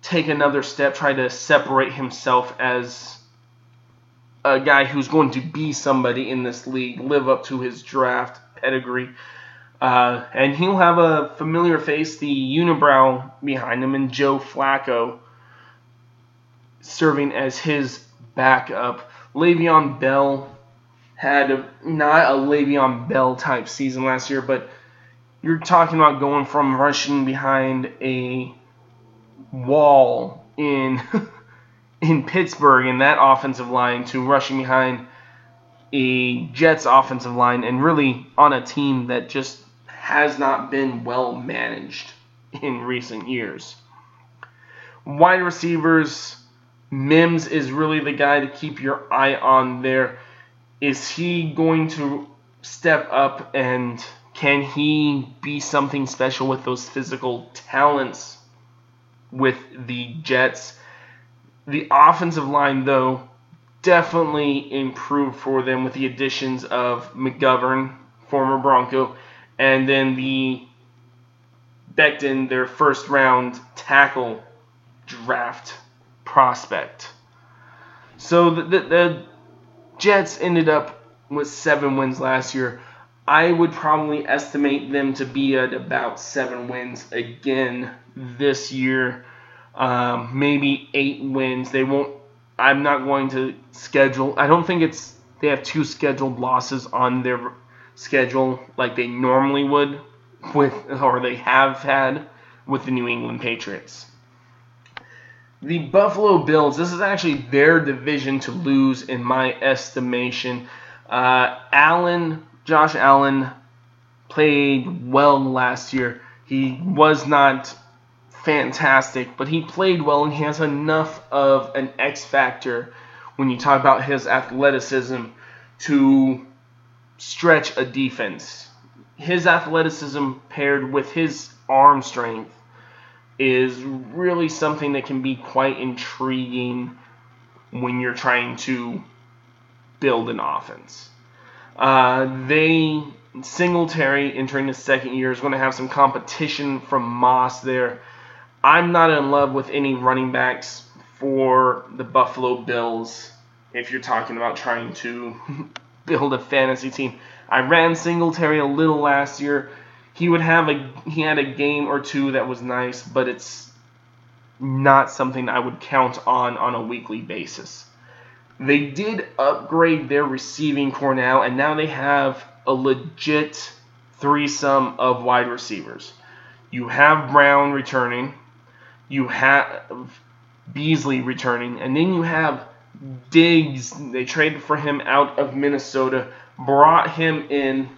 take another step, try to separate himself as a guy who's going to be somebody in this league, live up to his draft pedigree. Uh, and he'll have a familiar face, the unibrow behind him, and Joe Flacco serving as his backup. Le'Veon Bell had a, not a Le'Veon Bell type season last year, but you're talking about going from rushing behind a wall in <laughs> in Pittsburgh in that offensive line to rushing behind a Jets offensive line and really on a team that just has not been well managed in recent years. Wide receivers Mims is really the guy to keep your eye on there. Is he going to step up and can he be something special with those physical talents with the Jets? The offensive line, though, definitely improved for them with the additions of McGovern, former Bronco, and then the Becton, their first round tackle draft prospect. So the, the, the Jets ended up with seven wins last year. I would probably estimate them to be at about seven wins again this year. Um, maybe eight wins. They won't. I'm not going to schedule. I don't think it's. They have two scheduled losses on their schedule like they normally would with, or they have had with the New England Patriots. The Buffalo Bills. This is actually their division to lose in my estimation. Uh, Allen Josh Allen played well last year. He was not fantastic, but he played well and he has enough of an X factor when you talk about his athleticism to stretch a defense. His athleticism paired with his arm strength is really something that can be quite intriguing when you're trying to build an offense. Uh, they Singletary entering his second year is going to have some competition from Moss there. I'm not in love with any running backs for the Buffalo Bills if you're talking about trying to <laughs> build a fantasy team. I ran Singletary a little last year. He would have a he had a game or two that was nice, but it's not something I would count on on a weekly basis. They did upgrade their receiving corps now, and now they have a legit threesome of wide receivers. You have Brown returning, you have Beasley returning, and then you have Diggs. They traded for him out of Minnesota, brought him in,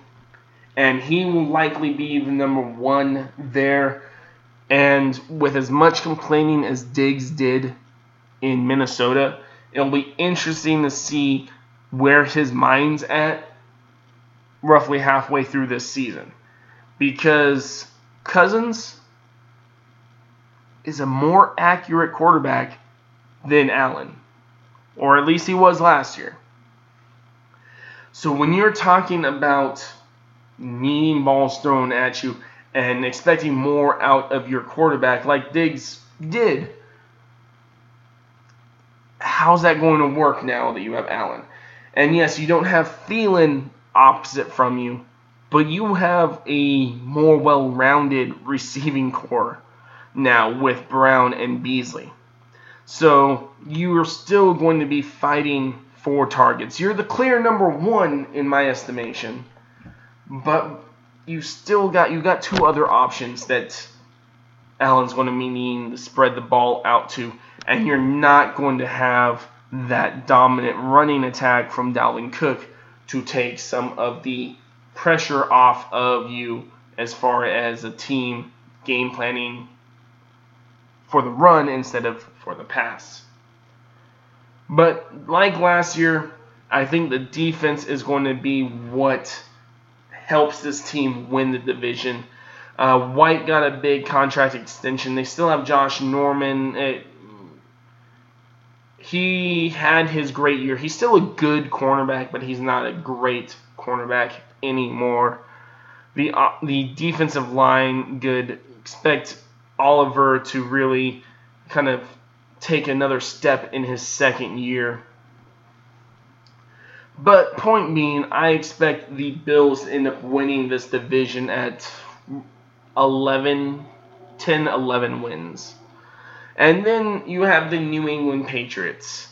and he will likely be the number one there. And with as much complaining as Diggs did in Minnesota, it'll be interesting to see where his mind's at roughly halfway through this season. Because Cousins is a more accurate quarterback than Allen, or at least he was last year. So when you're talking about needing balls thrown at you and expecting more out of your quarterback, like Diggs did how's that going to work now that you have Allen? And yes, you don't have Thielen opposite from you, but you have a more well rounded receiving corps now with Brown and Beasley. So you are still going to be fighting for targets. You're the clear number one in my estimation, but you still got you got two other options that Allen's going to needing to spread the ball out to and you're not going to have that dominant running attack from Dalvin Cook to take some of the pressure off of you as far as a team game planning for the run instead of for the pass. But like last year, I think the defense is going to be what helps this team win the division. Uh, White got a big contract extension. They still have Josh Norman. It, he had his great year. He's still a good cornerback, but he's not a great cornerback anymore. The uh, the defensive line good. Expect Oliver to really kind of take another step in his second year. But point being, I expect the Bills to end up winning this division at 11, 10, 11 wins. And then you have the New England Patriots.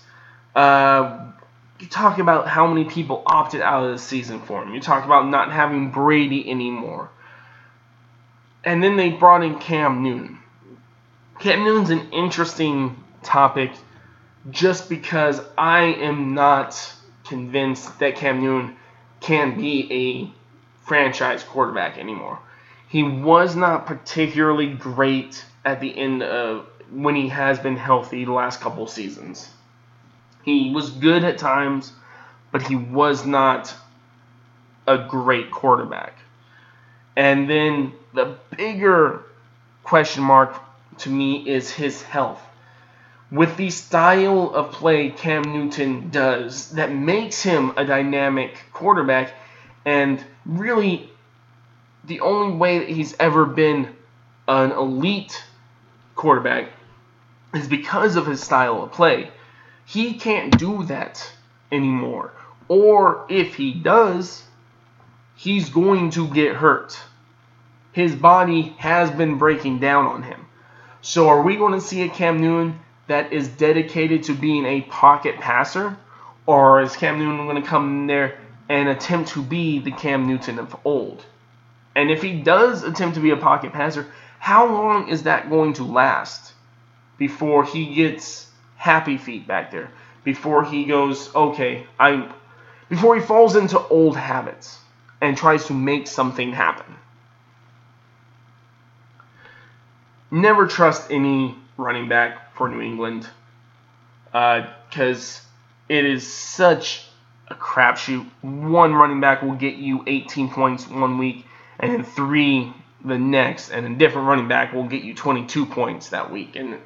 Uh, you talk about how many people opted out of the season for him. You talk about not having Brady anymore. And then they brought in Cam Newton. Cam Newton's an interesting topic just because I am not convinced that Cam Newton can be a franchise quarterback anymore. He was not particularly great at the end of when he has been healthy the last couple seasons. He was good at times, but he was not a great quarterback. And then the bigger question mark to me is his health. With the style of play Cam Newton does, that makes him a dynamic quarterback, and really the only way that he's ever been an elite quarterback is because of his style of play. He can't do that anymore. Or if he does, he's going to get hurt. His body has been breaking down on him. So are we going to see a Cam Newton that is dedicated to being a pocket passer? Or is Cam Newton going to come in there and attempt to be the Cam Newton of old? And if he does attempt to be a pocket passer, how long is that going to last before he gets happy feet back there? Before he goes, okay, I before he falls into old habits and tries to make something happen. Never trust any running back for New England because uh, it is such a crapshoot. One running back will get you 18 points one week, and then three the next, and a different running back will get you 22 points that week, and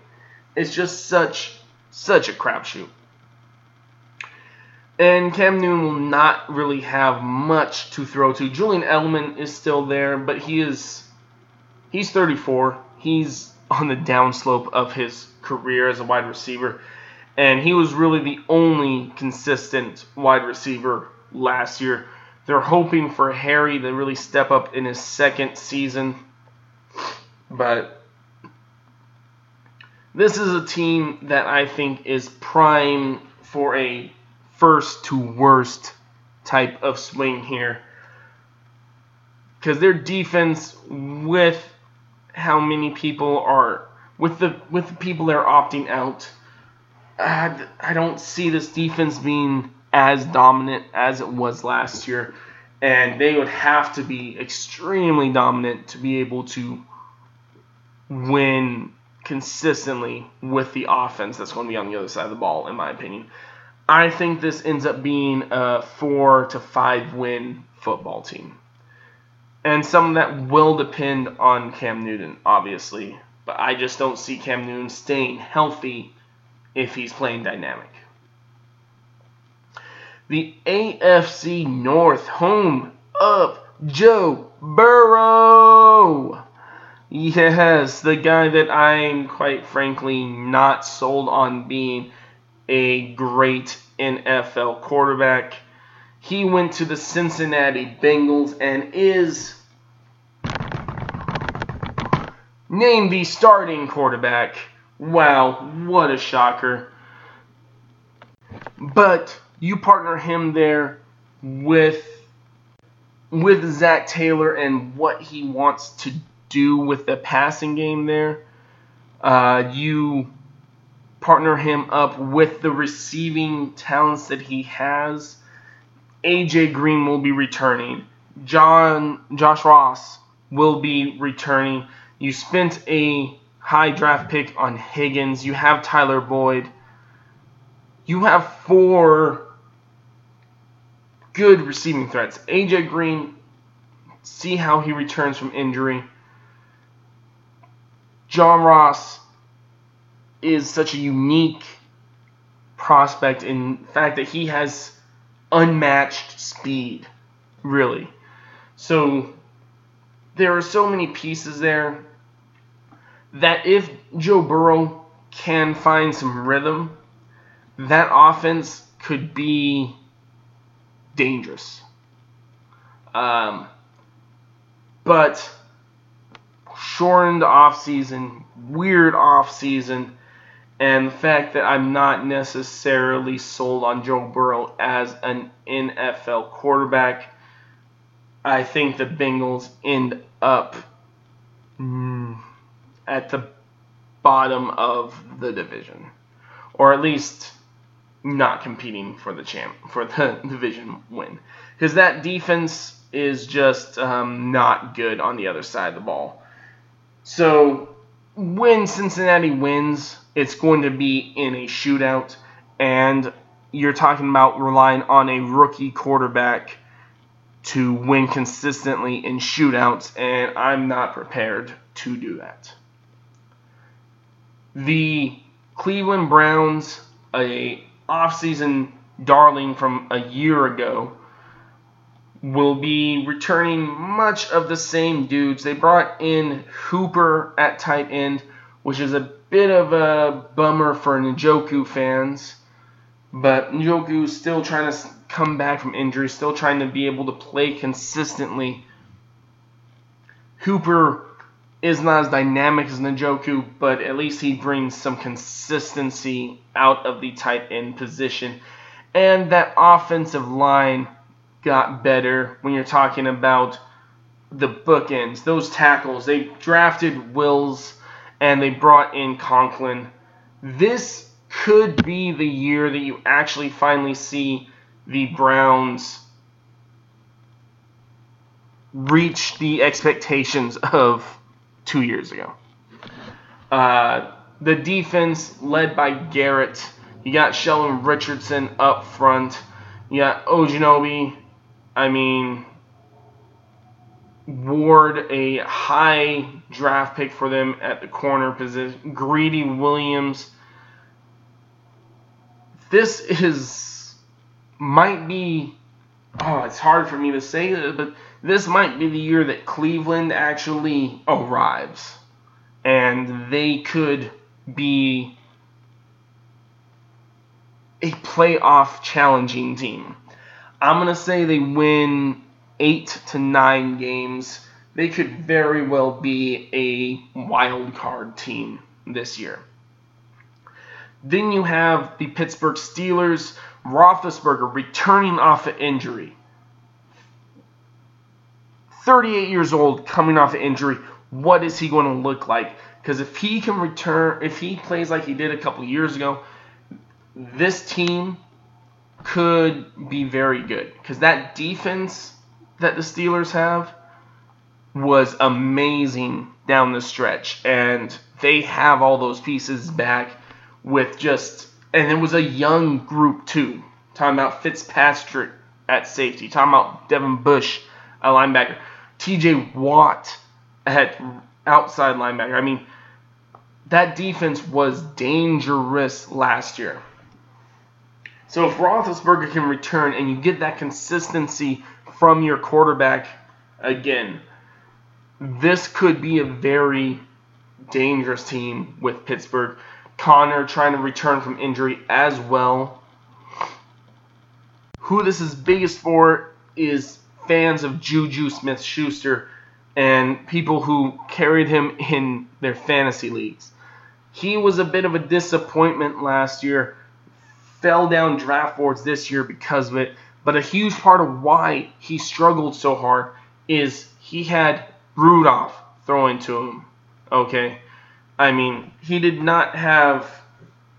it's just such such a crapshoot. And Cam Newton will not really have much to throw to. Julian Edelman is still there, but he is he's 34. He's on the downslope of his career as a wide receiver. And he was really the only consistent wide receiver last year. They're hoping for Harry to really step up in his second season. But this is a team that I think is prime for a first to worst type of swing here. Because their defense, with how many people are with the with the people that are opting out, I, I don't see this defense being as dominant as it was last year, and they would have to be extremely dominant to be able to win consistently with the offense that's going to be on the other side of the ball, in my opinion. I think this ends up being a four to five win football team. And some that will depend on Cam Newton, obviously. But I just don't see Cam Newton staying healthy if he's playing dynamic. The AFC North, home of Joe Burrow. Yes, the guy that I'm quite frankly not sold on being a great NFL quarterback. He went to the Cincinnati Bengals and is named the starting quarterback. Wow, what a shocker. But you partner him there with with Zac Taylor and what he wants to do with the passing game there. Uh, you partner him up with the receiving talents that he has. AJ Green will be returning. John Josh Ross will be returning. You spent a high draft pick on Higgins. You have Tyler Boyd. You have four good receiving threats. AJ Green, see how he returns from injury. John Ross is such a unique prospect in fact that he has unmatched speed, really. So there are so many pieces there that if Joe Burrow can find some rhythm, that offense could be dangerous. Um, but shortened off season, weird off season, and the fact that I'm not necessarily sold on Joe Burrow as an NFL quarterback, I think the Bengals end up mm, at the bottom of the division, or at least not competing for the champ for the <laughs> division win, because that defense is just um, not good on the other side of the ball. So when Cincinnati wins, it's going to be in a shootout, and you're talking about relying on a rookie quarterback to win consistently in shootouts, and I'm not prepared to do that. The Cleveland Browns, a offseason darling from a year ago, will be returning much of the same dudes. They brought in Hooper at tight end, which is a bit of a bummer for Njoku fans. But Njoku's still trying to come back from injury, still trying to be able to play consistently. Hooper is not as dynamic as Njoku, but at least he brings some consistency out of the tight end position. And that offensive line got better when you're talking about the bookends, those tackles. They drafted Wills and they brought in Conklin. This could be the year that you actually finally see the Browns reach the expectations of two years ago. Uh, the defense led by Garrett. You got Sheldon Richardson up front. You got Ogunjobi. I mean, Ward, a high draft pick for them at the corner position. Greedy Williams. This is might be oh, it's hard for me to say but this might be the year that Cleveland actually arrives. And they could be a playoff challenging team. I'm to say they win eight to nine games, they could very well be a wild card team this year. Then you have the Pittsburgh Steelers, Roethlisberger returning off an injury. 38 years old, coming off an injury. What is he going to look like? Because if he can return, if he plays like he did a couple years ago, this team could be very good. Because that defense that the Steelers have was amazing down the stretch. And they have all those pieces back with just, and it was a young group too. Talking about Fitzpatrick at safety, talking about Devin Bush, a linebacker, TJ Watt at outside linebacker. I mean, that defense was dangerous last year. So if Roethlisberger can return and you get that consistency from your quarterback again, this could be a very dangerous team with Pittsburgh. Conner trying to return from injury as well. Who this is biggest for is fans of Juju Smith Schuster and people who carried him in their fantasy leagues. He was a bit of a disappointment last year, fell down draft boards this year because of it. But a huge part of why he struggled so hard is he had Rudolph throwing to him. Okay? I mean, he did not have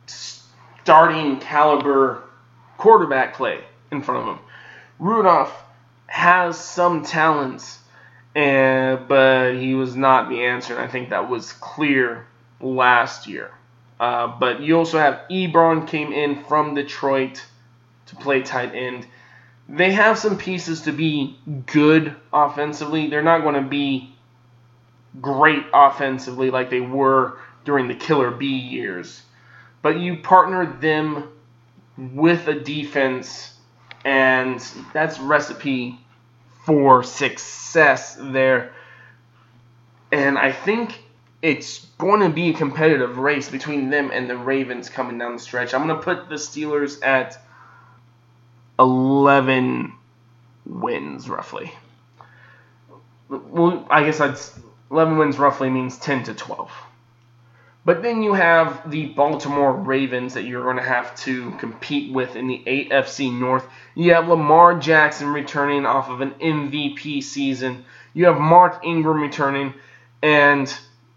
starting caliber quarterback play in front of him. Rudolph has some talents, and, but he was not the answer. And I think that was clear last year. Uh, but you also have Ebron came in from Detroit to play tight end they have some pieces to be good offensively. They're not going to be great offensively like they were during the Killer B years. But you partner them with a defense, and that's recipe for success there. And I think it's going to be a competitive race between them and the Ravens coming down the stretch. I'm going to put the Steelers at 11 wins roughly. Well, I guess I'd 11 wins roughly means 10 to 12. But then you have the Baltimore Ravens that you're going to have to compete with in the AFC North. You have Lamar Jackson returning off of an MVP season. You have Mark Ingram returning. And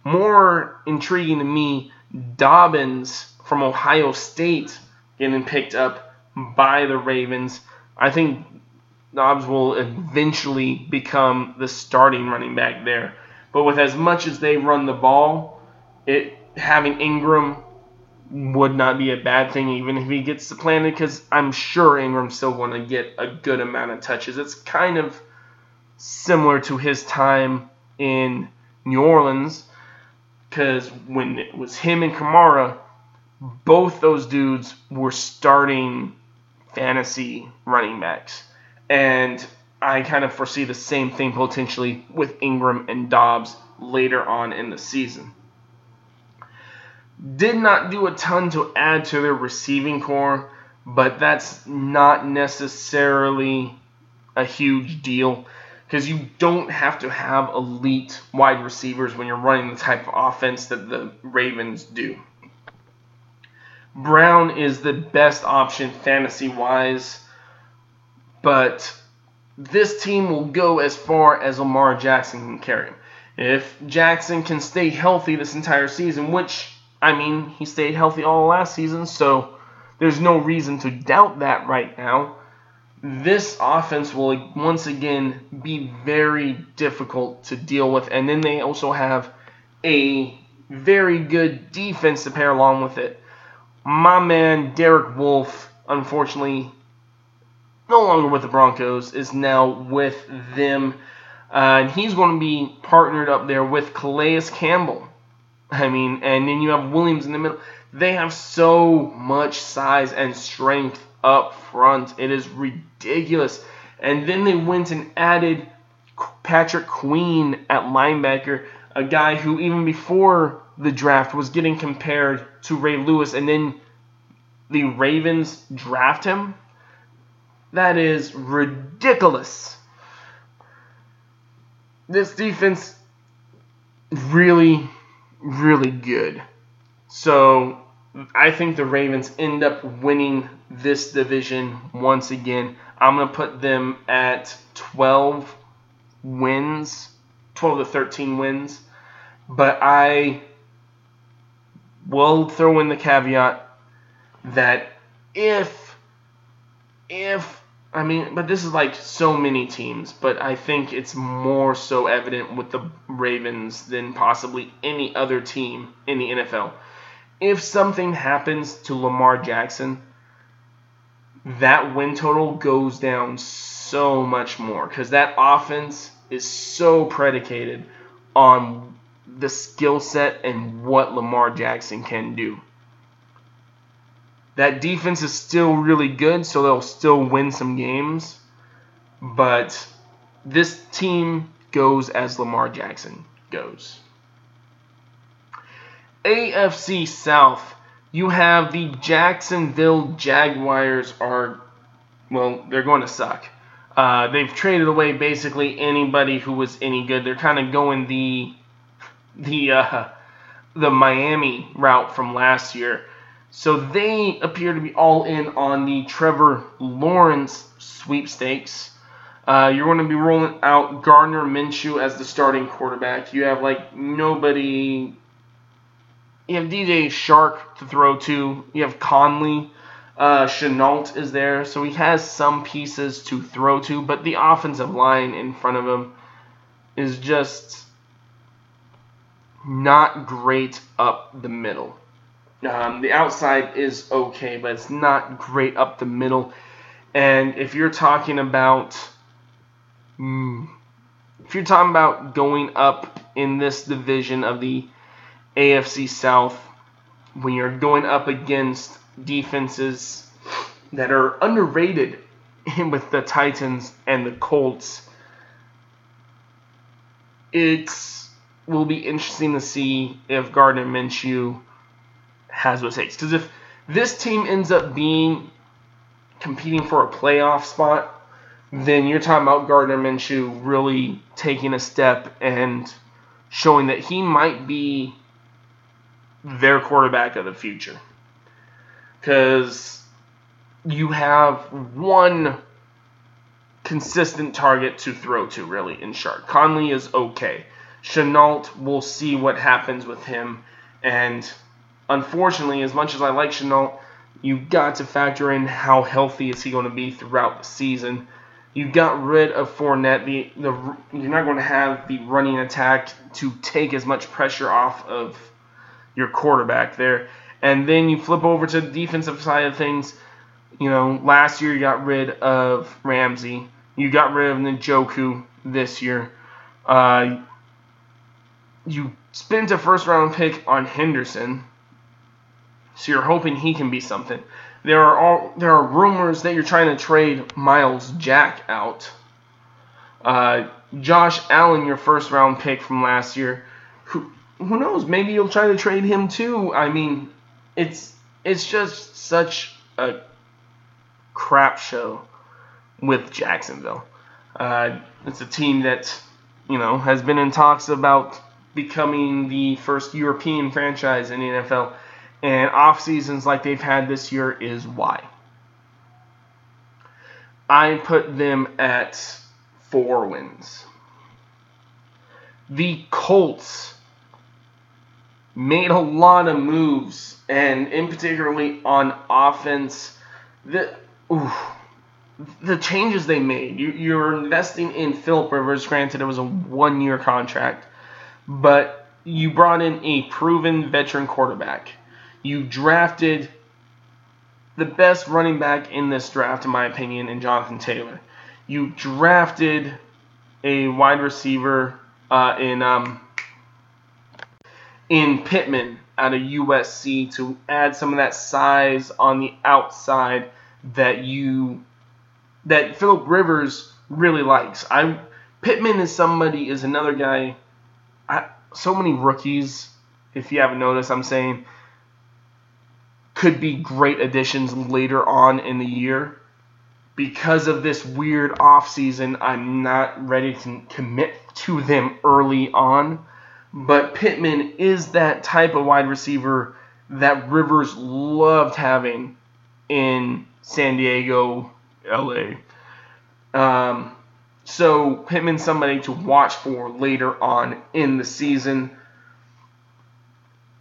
more intriguing to me, Dobbins from Ohio State getting picked up by the Ravens. I think Dobbs will eventually become the starting running back there. But with as much as they run the ball, it having Ingram would not be a bad thing even if he gets supplanted because I'm sure Ingram's still going to get a good amount of touches. It's kind of similar to his time in New Orleans because when it was him and Kamara, both those dudes were starting fantasy running backs. And I kind of foresee the same thing potentially with Ingram and Dobbs later on in the season. Did not do a ton to add to their receiving corps, but that's not necessarily a huge deal because you don't have to have elite wide receivers when you're running the type of offense that the Ravens do. Brown is the best option fantasy wise, but this team will go as far as Lamar Jackson can carry him. If Jackson can stay healthy this entire season, which, I mean, he stayed healthy all last season, so there's no reason to doubt that right now. This offense will once again be very difficult to deal with, and then they also have a very good defense to pair along with it. My man Derek Wolfe, unfortunately, no longer with the Broncos, is now with them. Uh, and he's going to be partnered up there with Calais Campbell. I mean, and then you have Williams in the middle. They have so much size and strength up front. It is ridiculous. And then they went and added Patrick Queen at linebacker, a guy who even before the draft was getting compared to Ray Lewis, and then the Ravens draft him. That is ridiculous. This defense really, really good. So I think the Ravens end up winning this division once again. I'm going to put them at 12 wins, 12 to 13 wins. But I will throw in the caveat that if, if I mean, but this is like so many teams, but I think it's more so evident with the Ravens than possibly any other team in the NFL. If something happens to Lamar Jackson, that win total goes down so much more because that offense is so predicated on the skill set and what Lamar Jackson can do. That defense is still really good, so they'll still win some games. But this team goes as Lamar Jackson goes. AFC South, you have the Jacksonville Jaguars are, well, they're going to suck. Uh, they've traded away basically anybody who was any good. They're kind of going the the uh, the Miami route from last year. So they appear to be all in on the Trevor Lawrence sweepstakes. Uh, you're going to be rolling out Gardner Minshew as the starting quarterback. You have like nobody. You have DJ Shark to throw to. You have Conley. Uh, Shenault is there, so he has some pieces to throw to, but the offensive line in front of him is just not great up the middle. Um, the outside is okay, but it's not great up the middle. And if you're talking about, mm, if you're talking about going up in this division of the AFC South, when you're going up against defenses that are underrated <laughs> with the Titans and the Colts, it will be interesting to see if Gardner Minshew has what it takes. Because if this team ends up being competing for a playoff spot, then you're talking about Gardner Minshew really taking a step and showing that he might be their quarterback of the future. Because you have one consistent target to throw to, really, in Chark. Conley is okay. Shenault, we'll see what happens with him. And unfortunately, as much as I like Shenault, you've got to factor in how healthy is he going to be throughout the season. You got rid of Fournette. The, the you're not going to have the running attack to take as much pressure off of your quarterback there. And then you flip over to the defensive side of things. You know, last year you got rid of Ramsey. You got rid of Ngakoue this year. Uh, you spent a first round pick on Henderson. So you're hoping he can be something. There are all there are rumors that you're trying to trade Myles Jack out. Uh, Josh Allen, your first round pick from last year, who who knows? Maybe you'll try to trade him too. I mean, it's it's just such a crap show with Jacksonville. Uh, it's a team that, you know, has been in talks about becoming the first European franchise in the NFL, and off seasons like they've had this year is why. I put them at four wins. The Colts made a lot of moves, and in particularly on offense, the oof, the changes they made. You, you're investing in Philip Rivers. Granted, it was a one-year contract, but you brought in a proven veteran quarterback. You drafted the best running back in this draft, in my opinion, in Jonathan Taylor. You drafted a wide receiver uh, in um, in Pittman out of USC to add some of that size on the outside that you that Philip Rivers really likes. I Pittman is somebody is another guy. I, so many rookies, if you haven't noticed, I'm saying could be great additions later on in the year. Because of this weird offseason, I'm not ready to commit to them early on. But Pittman is that type of wide receiver that Rivers loved having in San Diego, LA. Um, so Pittman's somebody to watch for later on in the season.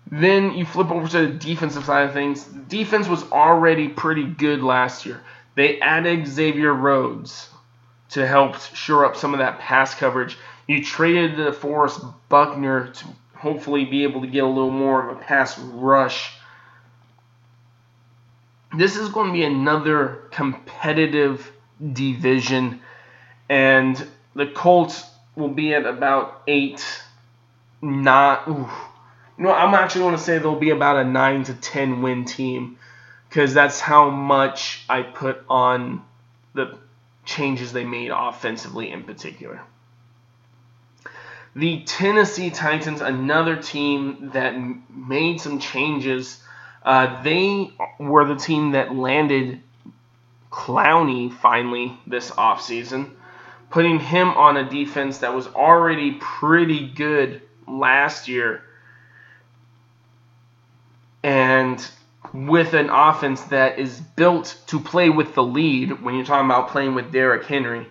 Then you flip over to the defensive side of things. defense was already pretty good last year. They added Xavier Rhodes to help shore up some of that pass coverage. You traded DeForest Buckner to hopefully be able to get a little more of a pass rush. This is going to be another competitive division, and the Colts will be at about eight, not. Know, I'm actually going to say they'll be about a nine to ten win team because that's how much I put on the changes they made offensively in particular. The Tennessee Titans, another team that made some changes. Uh, they were the team that landed Clowney finally this offseason, putting him on a defense that was already pretty good last year. And with an offense that is built to play with the lead, when you're talking about playing with Derrick Henry,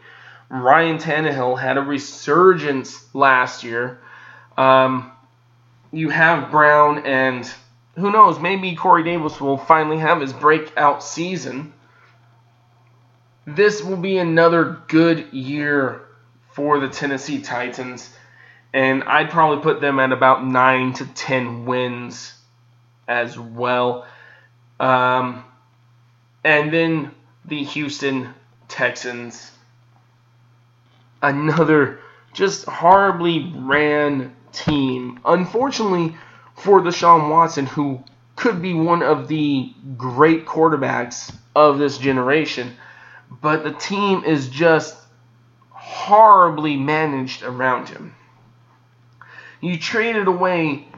Ryan Tannehill had a resurgence last year. Um, you have Brown, and who knows, maybe Corey Davis will finally have his breakout season this will be another good year for the Tennessee Titans, and I'd probably put them at about nine to ten wins as well. Um, and then the Houston Texans, another just horribly ran team. Unfortunately for Deshaun Watson, who could be one of the great quarterbacks of this generation but the team is just horribly managed around him. You traded away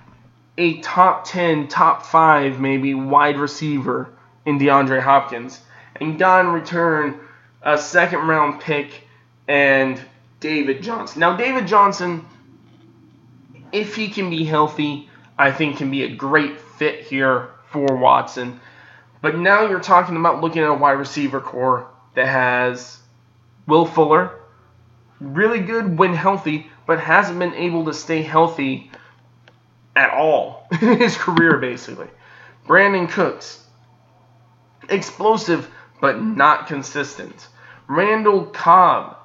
a top 10, top 5 maybe wide receiver in DeAndre Hopkins and got in return a second round pick and David Johnson. Now, David Johnson, if he can be healthy, I think can be a great fit here for Watson. But now you're talking about looking at a wide receiver corps that has Will Fuller, really good when healthy, but hasn't been able to stay healthy at all <laughs> in his career, basically. Brandin Cooks, explosive but not consistent. Randall Cobb,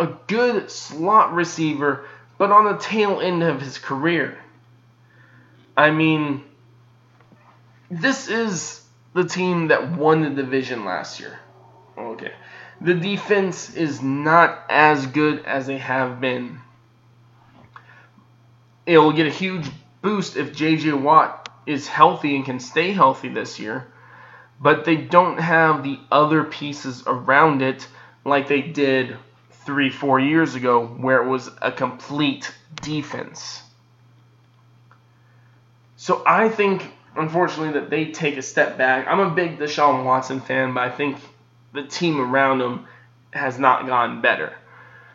a good slot receiver, but on the tail end of his career. I mean, this is the team that won the division last year. Okay. The defense is not as good as they have been. It will get a huge boost if J.J. Watt is healthy and can stay healthy this year, but they don't have the other pieces around it like they did three, four years ago, where it was a complete defense. So I think, unfortunately, that they take a step back. I'm a big Deshaun Watson fan, but I think the team around him has not gotten better.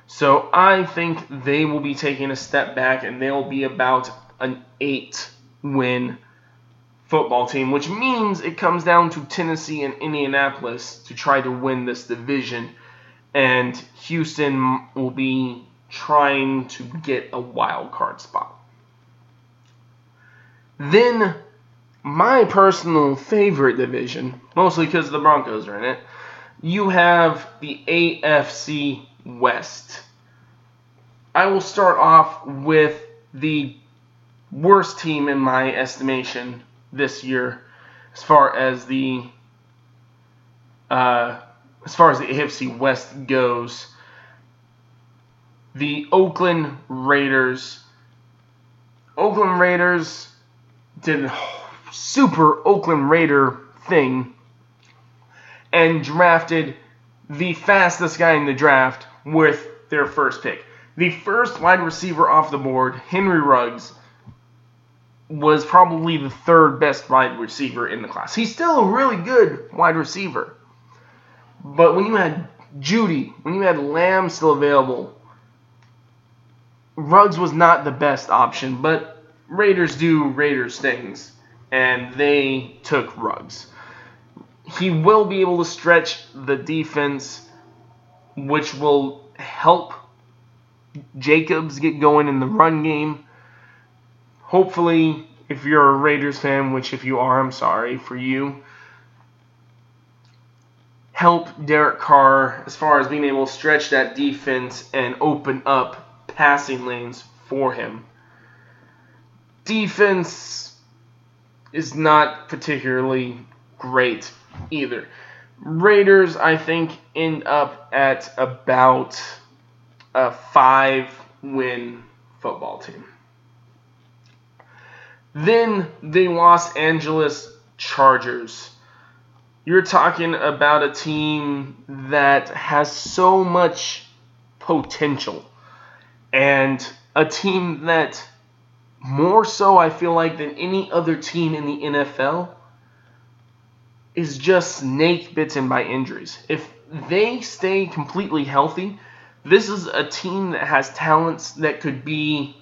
So I think they will be taking a step back and they'll be about an eight win football team, which means it comes down to Tennessee and Indianapolis to try to win this division. And Houston will be trying to get a wild card spot. Then, my personal favorite division, mostly because the Broncos are in it, you have the AFC West. I will start off with the worst team in my estimation this year as far as the uh, as far as the AFC West goes. The Oakland Raiders. Oakland Raiders did a super Oakland Raider thing and drafted the fastest guy in the draft with their first pick. The first wide receiver off the board, Henry Ruggs, was probably the third best wide receiver in the class. He's still a really good wide receiver. But when you had Jeudy, when you had Lamb still available, Ruggs was not the best option, but Raiders do Raiders things, and they took Ruggs. He will be able to stretch the defense, which will help Jacobs get going in the run game hopefully, if you're a Raiders fan, which if you are, I'm sorry for you, help Derek Carr as far as being able to stretch that defense and open up passing lanes for him. Defense is not particularly great either. Raiders, I think, end up at about a five win football team. Then the Los Angeles Chargers. You're talking about a team that has so much potential and a team that more so I feel like than any other team in the NFL is just snake bitten by injuries. If they stay completely healthy, this is a team that has talents that could be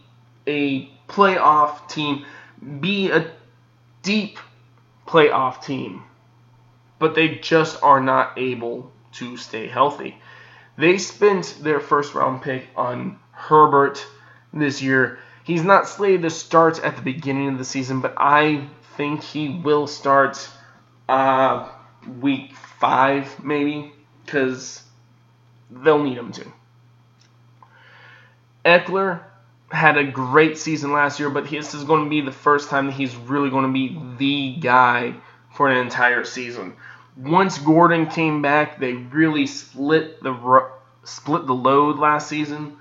a playoff team be a deep playoff team, but they just are not able to stay healthy. They spent their first round pick on Herbert this year. He's not slated to start at the beginning of the season, but I think he will start uh, week five, maybe, because they'll need him to. Ekeler had a great season last year, but this is going to be the first time that he's really going to be the guy for an entire season. Once Gordon came back, they really split the split the load last season.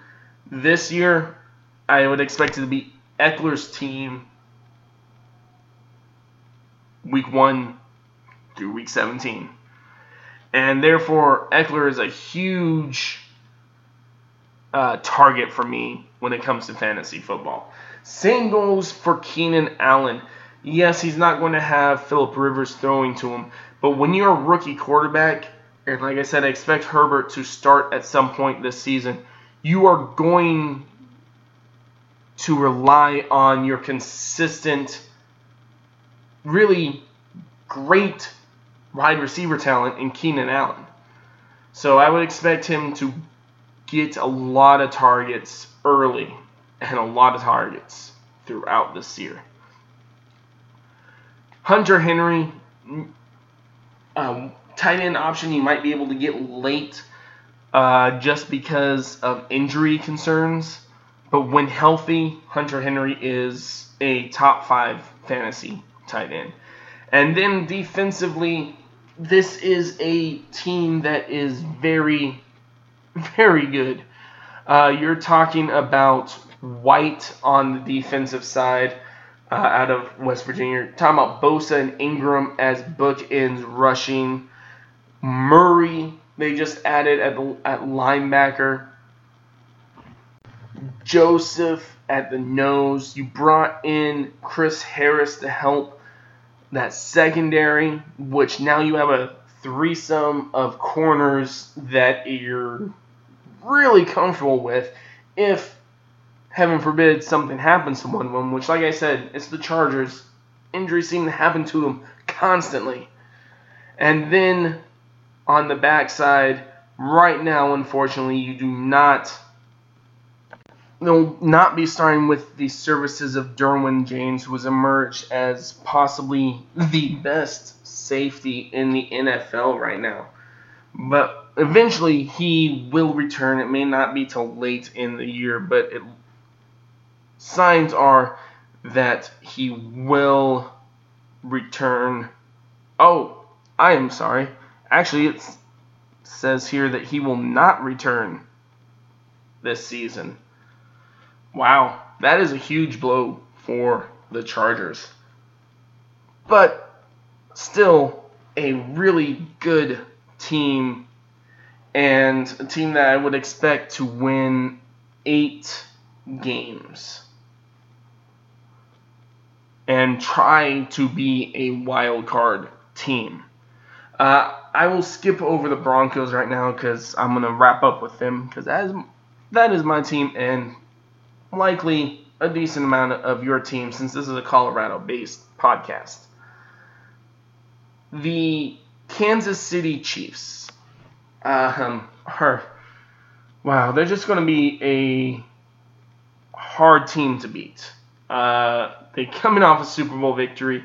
This year, I would expect it to be Ekeler's team week 1 through week 17. And therefore, Ekeler is a huge uh, target for me when it comes to fantasy football. Same goes for Keenan Allen. Yes, he's not going to have Philip Rivers throwing to him, but when you're a rookie quarterback, and like I said, I expect Herbert to start at some point this season, you are going to rely on your consistent, really great wide receiver talent in Keenan Allen. So I would expect him to get a lot of targets early and a lot of targets throughout this year. Hunter Henry, um, tight end option you might be able to get late uh, just because of injury concerns. But when healthy, Hunter Henry is a top five fantasy tight end. And then defensively, this is a team that is very, <laughs> very good. Uh, you're talking about White on the defensive side uh, out of West Virginia. Talking about Bosa and Ingram as bookends rushing. Murray, they just added at, the, at linebacker. Joseph at the nose. You brought in Chris Harris to help that secondary, which now you have a threesome of corners that you're really comfortable with if heaven forbid something happens to one of them, which like I said, it's the Chargers. Injuries seem to happen to them constantly. And then on the backside, right now, unfortunately, you do not they'll not be starting with the services of Derwin James, who has emerged as possibly the best safety in the NFL right now. But eventually he will return. It may not be till late in the year, but it, signs are that he will return. Oh, I am sorry. Actually, it says here that he will not return this season. Wow, that is a huge blow for the Chargers. But still, a really good team and a team that I would expect to win eight games and try to be a wild card team. Uh, I will skip over the Broncos right now because I'm gonna wrap up with them because that is that is my team and likely a decent amount of your team since this is a Colorado based podcast. The Kansas City Chiefs um, are, wow, they're just to be a hard team to beat. Uh, they're coming off a Super Bowl victory,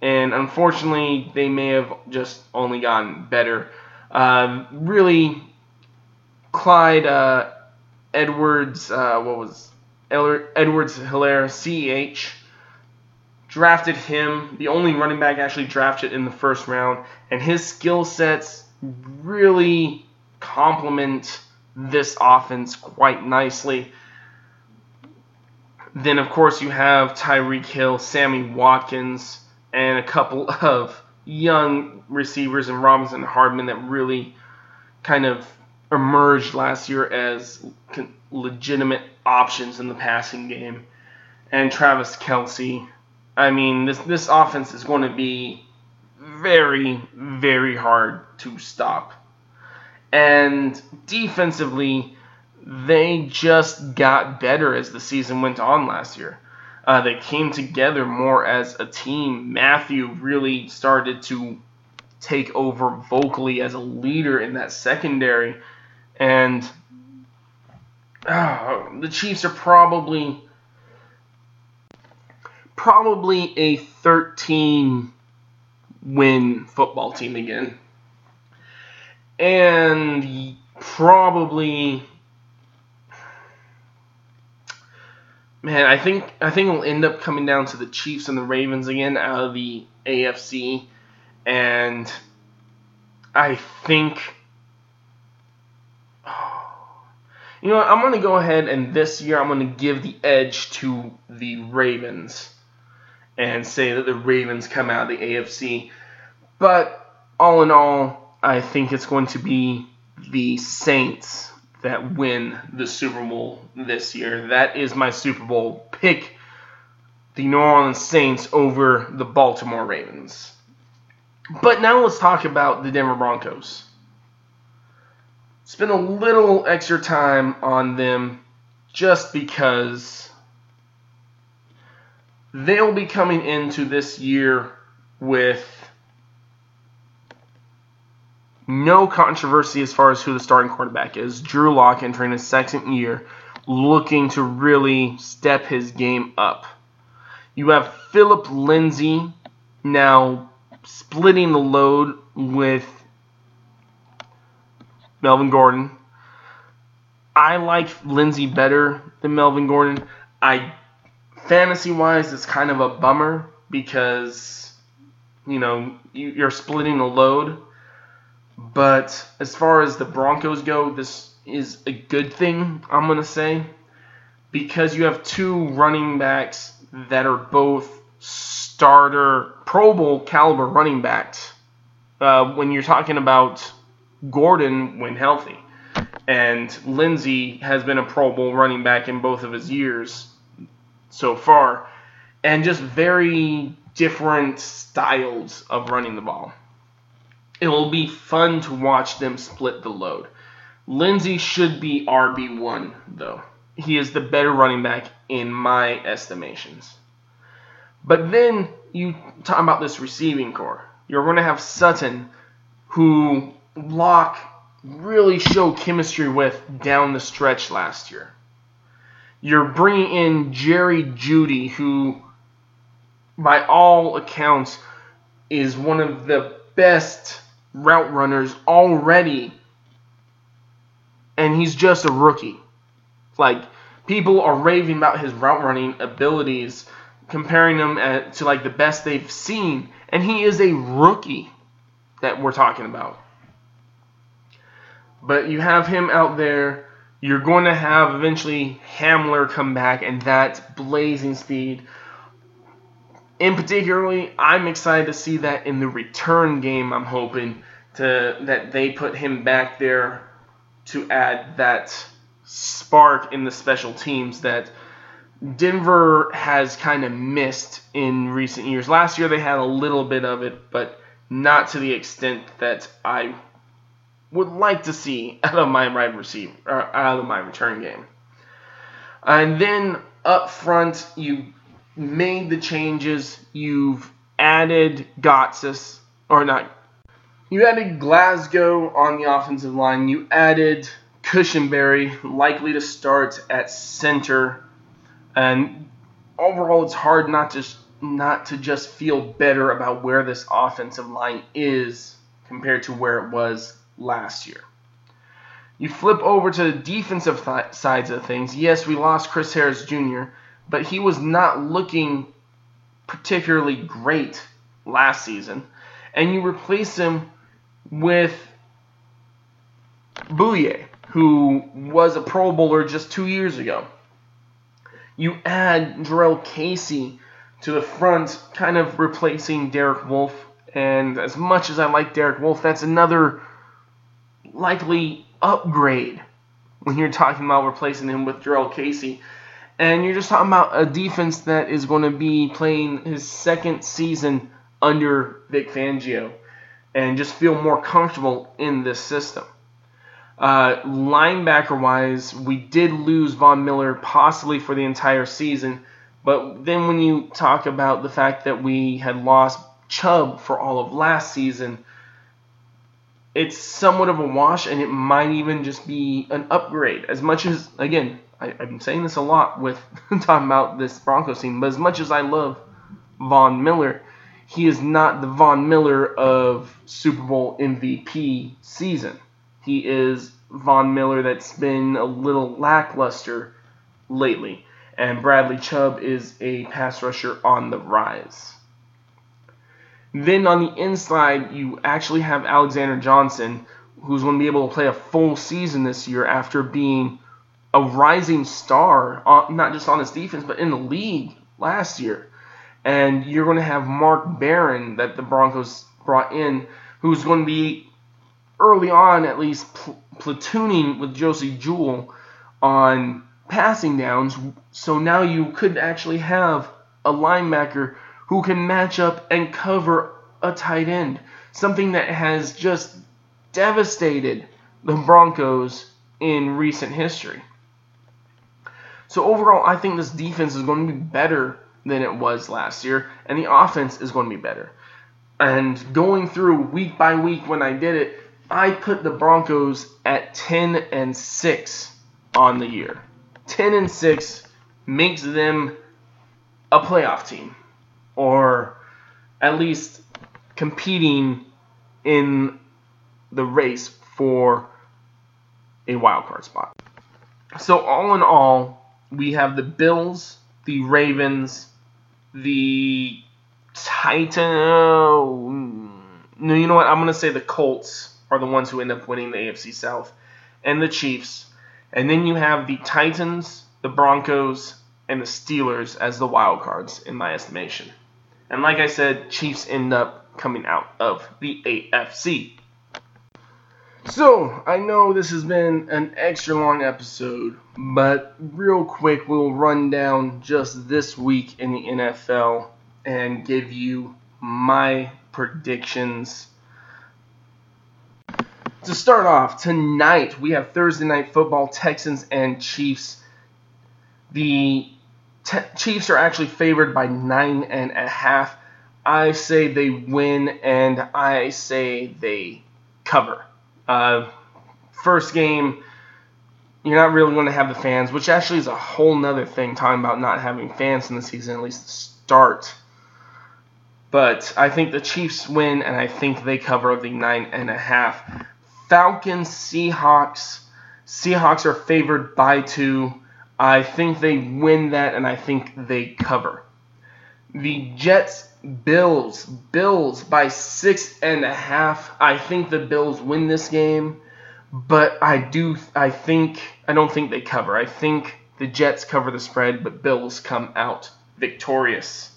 and unfortunately, they may have just only gotten better. Uh, really, Clyde uh, Edwards, uh, what was Edwards Helaire, CEH, drafted him, the only running back actually drafted in the first round, and his skill sets really complement this offense quite nicely. Then, of course, you have Tyreek Hill, Sammy Watkins, and a couple <laughs> of young receivers and Robinson Hardman that really kind of emerged last year as legitimate options in the passing game. And Travis Kelce. I mean, this this offense is going to be very, very hard to stop. And defensively, they just got better as the season went on last year. Uh, they came together more as a team. Mathieu really started to take over vocally as a leader in that secondary. And uh, the Chiefs are probably probably a 13 win football team again. And probably man, I think I think it'll end up coming down to the Chiefs and the Ravens again out of the AFC and I think <sighs> You know what? I'm going to go ahead and this year I'm going to give the edge to the Ravens and say that the Ravens come out of the AFC. But all in all, I think it's going to be the Saints that win the Super Bowl this year. That is my Super Bowl pick. The New Orleans Saints over the Baltimore Ravens. But now let's talk about the Denver Broncos spend a little extra time on them just because they'll be coming into this year with no controversy as far as who the starting quarterback is. Drew Lock entering his second year, looking to really step his game up. You have Philip Lindsay now splitting the load with Melvin Gordon. I like Lindsay better than Melvin Gordon. I fantasy wise, it's kind of a bummer because you know you're splitting the load. But as far as the Broncos go, this is a good thing. I'm gonna say because you have two running backs that are both starter Pro Bowl caliber running backs. Uh, when you're talking about Gordon when healthy. And Lindsay has been a Pro Bowl running back in both of his years so far. And just very different styles of running the ball. It will be fun to watch them split the load. Lindsay should be RB1, though. He is the better running back in my estimations. But then you talk about this receiving corps. You're going to have Sutton, who Lock really showed chemistry with down the stretch last year. You're bringing in Jerry Jeudy, who, by all accounts, is one of the best route runners already, and he's just a rookie. Like people are raving about his route running abilities, comparing him at, to like the best they've seen, and he is a rookie that we're talking about. But you have him out there. You're going to have eventually Hamler come back, and that's blazing speed. In particularly, I'm excited to see that in the return game. I'm hoping to that they put him back there to add that spark in the special teams that Denver has kind of missed in recent years. Last year they had a little bit of it, but not to the extent that I would like to see <laughs> out of my wide receiver or out of my return game. And then up front, you made the changes. You've added Gotsis, or not. You added Glasgow on the offensive line. You added Cushenberry, likely to start at center. And overall, it's hard not to not to just feel better about where this offensive line is compared to where it was last year. You flip over to the defensive th- sides of things. Yes, we lost Chris Harris Jr., but he was not looking particularly great last season. And you replace him with Bouye, who was a Pro Bowler just two years ago. You add Jurrell Casey to the front, kind of replacing Derek Wolfe. And as much as I like Derek Wolfe, that's another likely upgrade when you're talking about replacing him with Jurrell Casey. And you're just talking about a defense that is going to be playing his second season under Vic Fangio and just feel more comfortable in this system. Uh, linebacker wise, we did lose Von Miller possibly for the entire season, but then when you talk about the fact that we had lost Chubb for all of last season, it's somewhat of a wash, and it might even just be an upgrade. As much as, again, I, have been saying this a lot with <laughs> talking about this Broncos team, but as much as I love Von Miller, he is not the Von Miller of Super Bowl MVP season. He is Von Miller that's been a little lackluster lately, and Bradley Chubb is a pass rusher on the rise. Then on the inside, you actually have Alexander Johnson, who's going to be able to play a full season this year after being a rising star, uh, not just on his defense, but in the league last year. And you're going to have Mark Barron that the Broncos brought in, who's going to be early on at least pl- platooning with Josey Jewell on passing downs. So now you could actually have a linebacker who can match up and cover a tight end. Something that has just devastated the Broncos in recent history. So overall, I think this defense is going to be better than it was last year, and the offense is going to be better. And going through week by week when I did it, I put the Broncos at 10 and 6 on the year. 10 and 6 makes them a playoff team or at least competing in the race for a wild card spot. So all in all, we have the Bills, the Ravens, the Titan. No, you know what? I'm gonna say the Colts are the ones who end up winning the AFC South, and the Chiefs. And then you have the Titans, the Broncos, and the Steelers as the wild cards in my estimation. And like I said, Chiefs end up coming out of the AFC. So, I know this has been an extra long episode, but real quick, we'll run down just this week in the NFL and give you my predictions to start off, tonight we have Thursday night football, Texans and Chiefs. The te- Chiefs are actually favored by nine and a half. I say they win, and I say they cover. Uh, first game, you're not really going to have the fans, which actually is a whole nother thing, talking about not having fans in the season, at least the start. But I think the Chiefs win, and I think they cover the nine and a half. Falcons, Seahawks. Seahawks are favored by two. I think they win that, and I think they cover. The Jets, Bills. Bills by six and a half. I think the Bills win this game, but I do. I think I don't think they cover. I think the Jets cover the spread, but Bills come out victorious.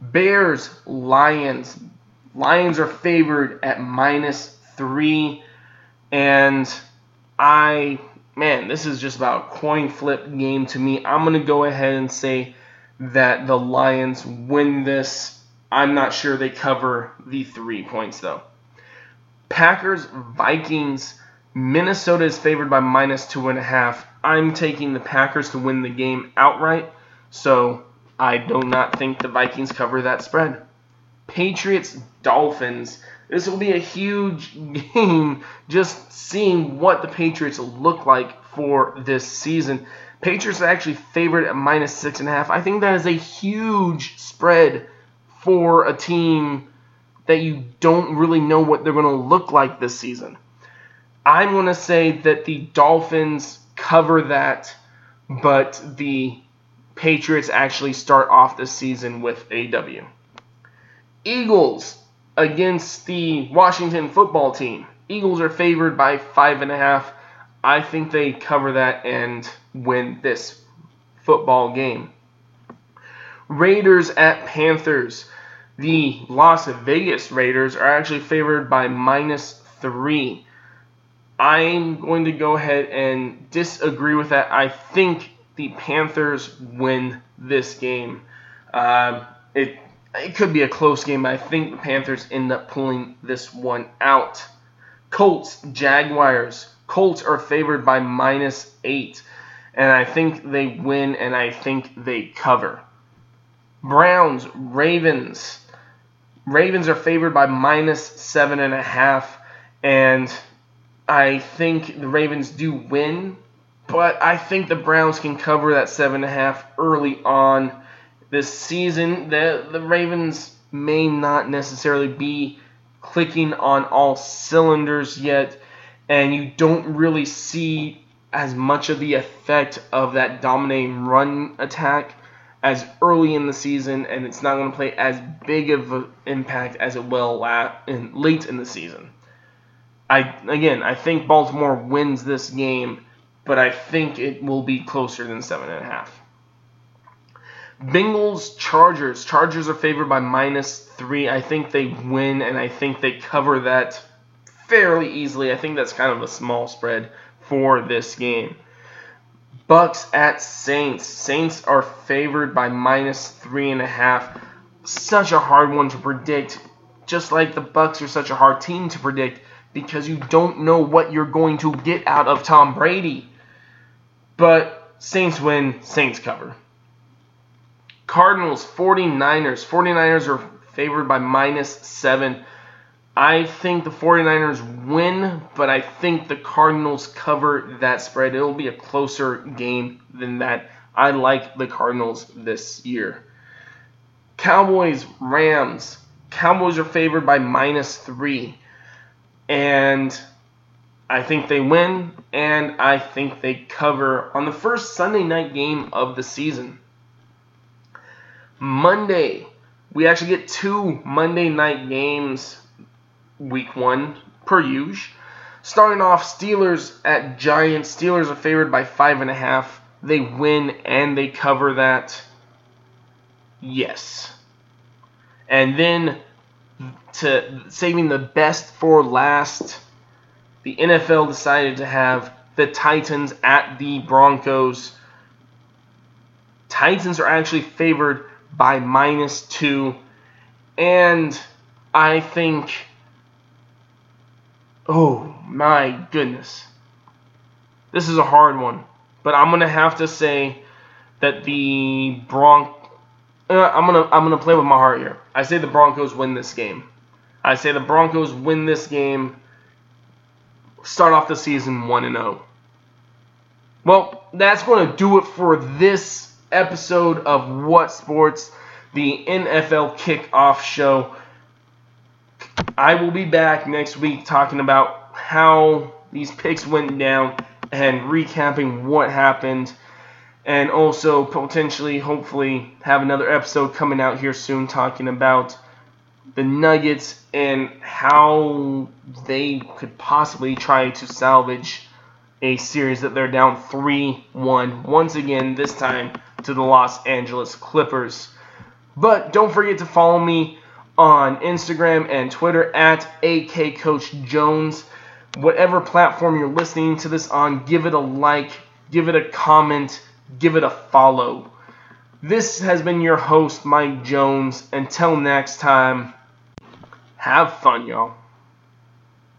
Bears, Lions. Lions are favored at minus three, and I man, this is just about a coin flip game to me. I'm gonna go ahead and say that the Lions win this. I'm not sure they cover the three points though. Packers, Vikings, Minnesota is favored by minus two and a half. I'm taking the Packers to win the game outright, so I do not think the Vikings cover that spread. Patriots, Dolphins. This will be a huge <laughs> game just seeing what the Patriots look like for this season. Patriots are actually favored at minus six and a half. I think that is a huge spread for a team that you don't really know what they're going to look like this season. I'm going to say that the Dolphins cover that, but the Patriots actually start off the season with a W. Eagles against the Washington football team. Eagles are favored by five and a half. I think they cover that and win this football game. Raiders at Panthers. The Las Vegas Raiders are actually favored by minus three. I'm going to go ahead and disagree with that. I think the Panthers win this game. Uh, it it could be a close game, but I think the Panthers end up pulling this one out. Colts, Jaguars. Colts are favored by minus eight, and I think they win, and I think they cover. Browns, Ravens. Ravens are favored by minus seven and a half, and I think the Ravens do win, but I think the Browns can cover that seven and a half early on this season. The the Ravens may not necessarily be clicking on all cylinders yet, and you don't really see as much of the effect of that dominating run attack as early in the season, and it's not going to play as big of an impact as it will in, late in the season. I again, I think Baltimore wins this game, but I think it will be closer than seven and a half. Bengals, Chargers. Chargers are favored by minus three. I think they win, and I think they cover that fairly easily. I think that's kind of a small spread for this game. Bucks at Saints. Saints are favored by minus three and a half. Such a hard one to predict. Just like the Bucks are such a hard team to predict because you don't know what you're going to get out of Tom Brady. But Saints win, Saints cover. Cardinals, 49ers. 49ers are favored by minus seven. I think the 49ers win, but I think the Cardinals cover that spread. It'll be a closer game than that. I like the Cardinals this year. Cowboys, Rams. Cowboys are favored by minus three. And I think they win, and I think they cover on the first Sunday night game of the season. Monday, we actually get two Monday night games week one per usual. Starting off, Steelers at Giants. Steelers are favored by five and a half. They win and they cover that. Yes. And then to saving the best for last, the NFL decided to have the Titans at the Broncos. Titans are actually favored by minus two. And I think Oh my goodness. This is a hard one. But I'm gonna have to say that the Bronc uh, I'm gonna I'm gonna play with my heart here. I say the Broncos win this game. I say the Broncos win this game. Start off the season one and zero. Oh. Well, that's going to do it for this episode of What Sports, the NFL kickoff show. I will be back next week talking about how these picks went down and recapping what happened and also potentially, hopefully, have another episode coming out here soon talking about the Nuggets and how they could possibly try to salvage a series that they're down 3 1 once again, this time to the Los Angeles Clippers. But don't forget to follow me on Instagram and Twitter at AK Coach Jones. Whatever platform you're listening to this on, give it a like, give it a comment give it a follow. This has been your host, Mike Jones. Until next time, have fun, y'all.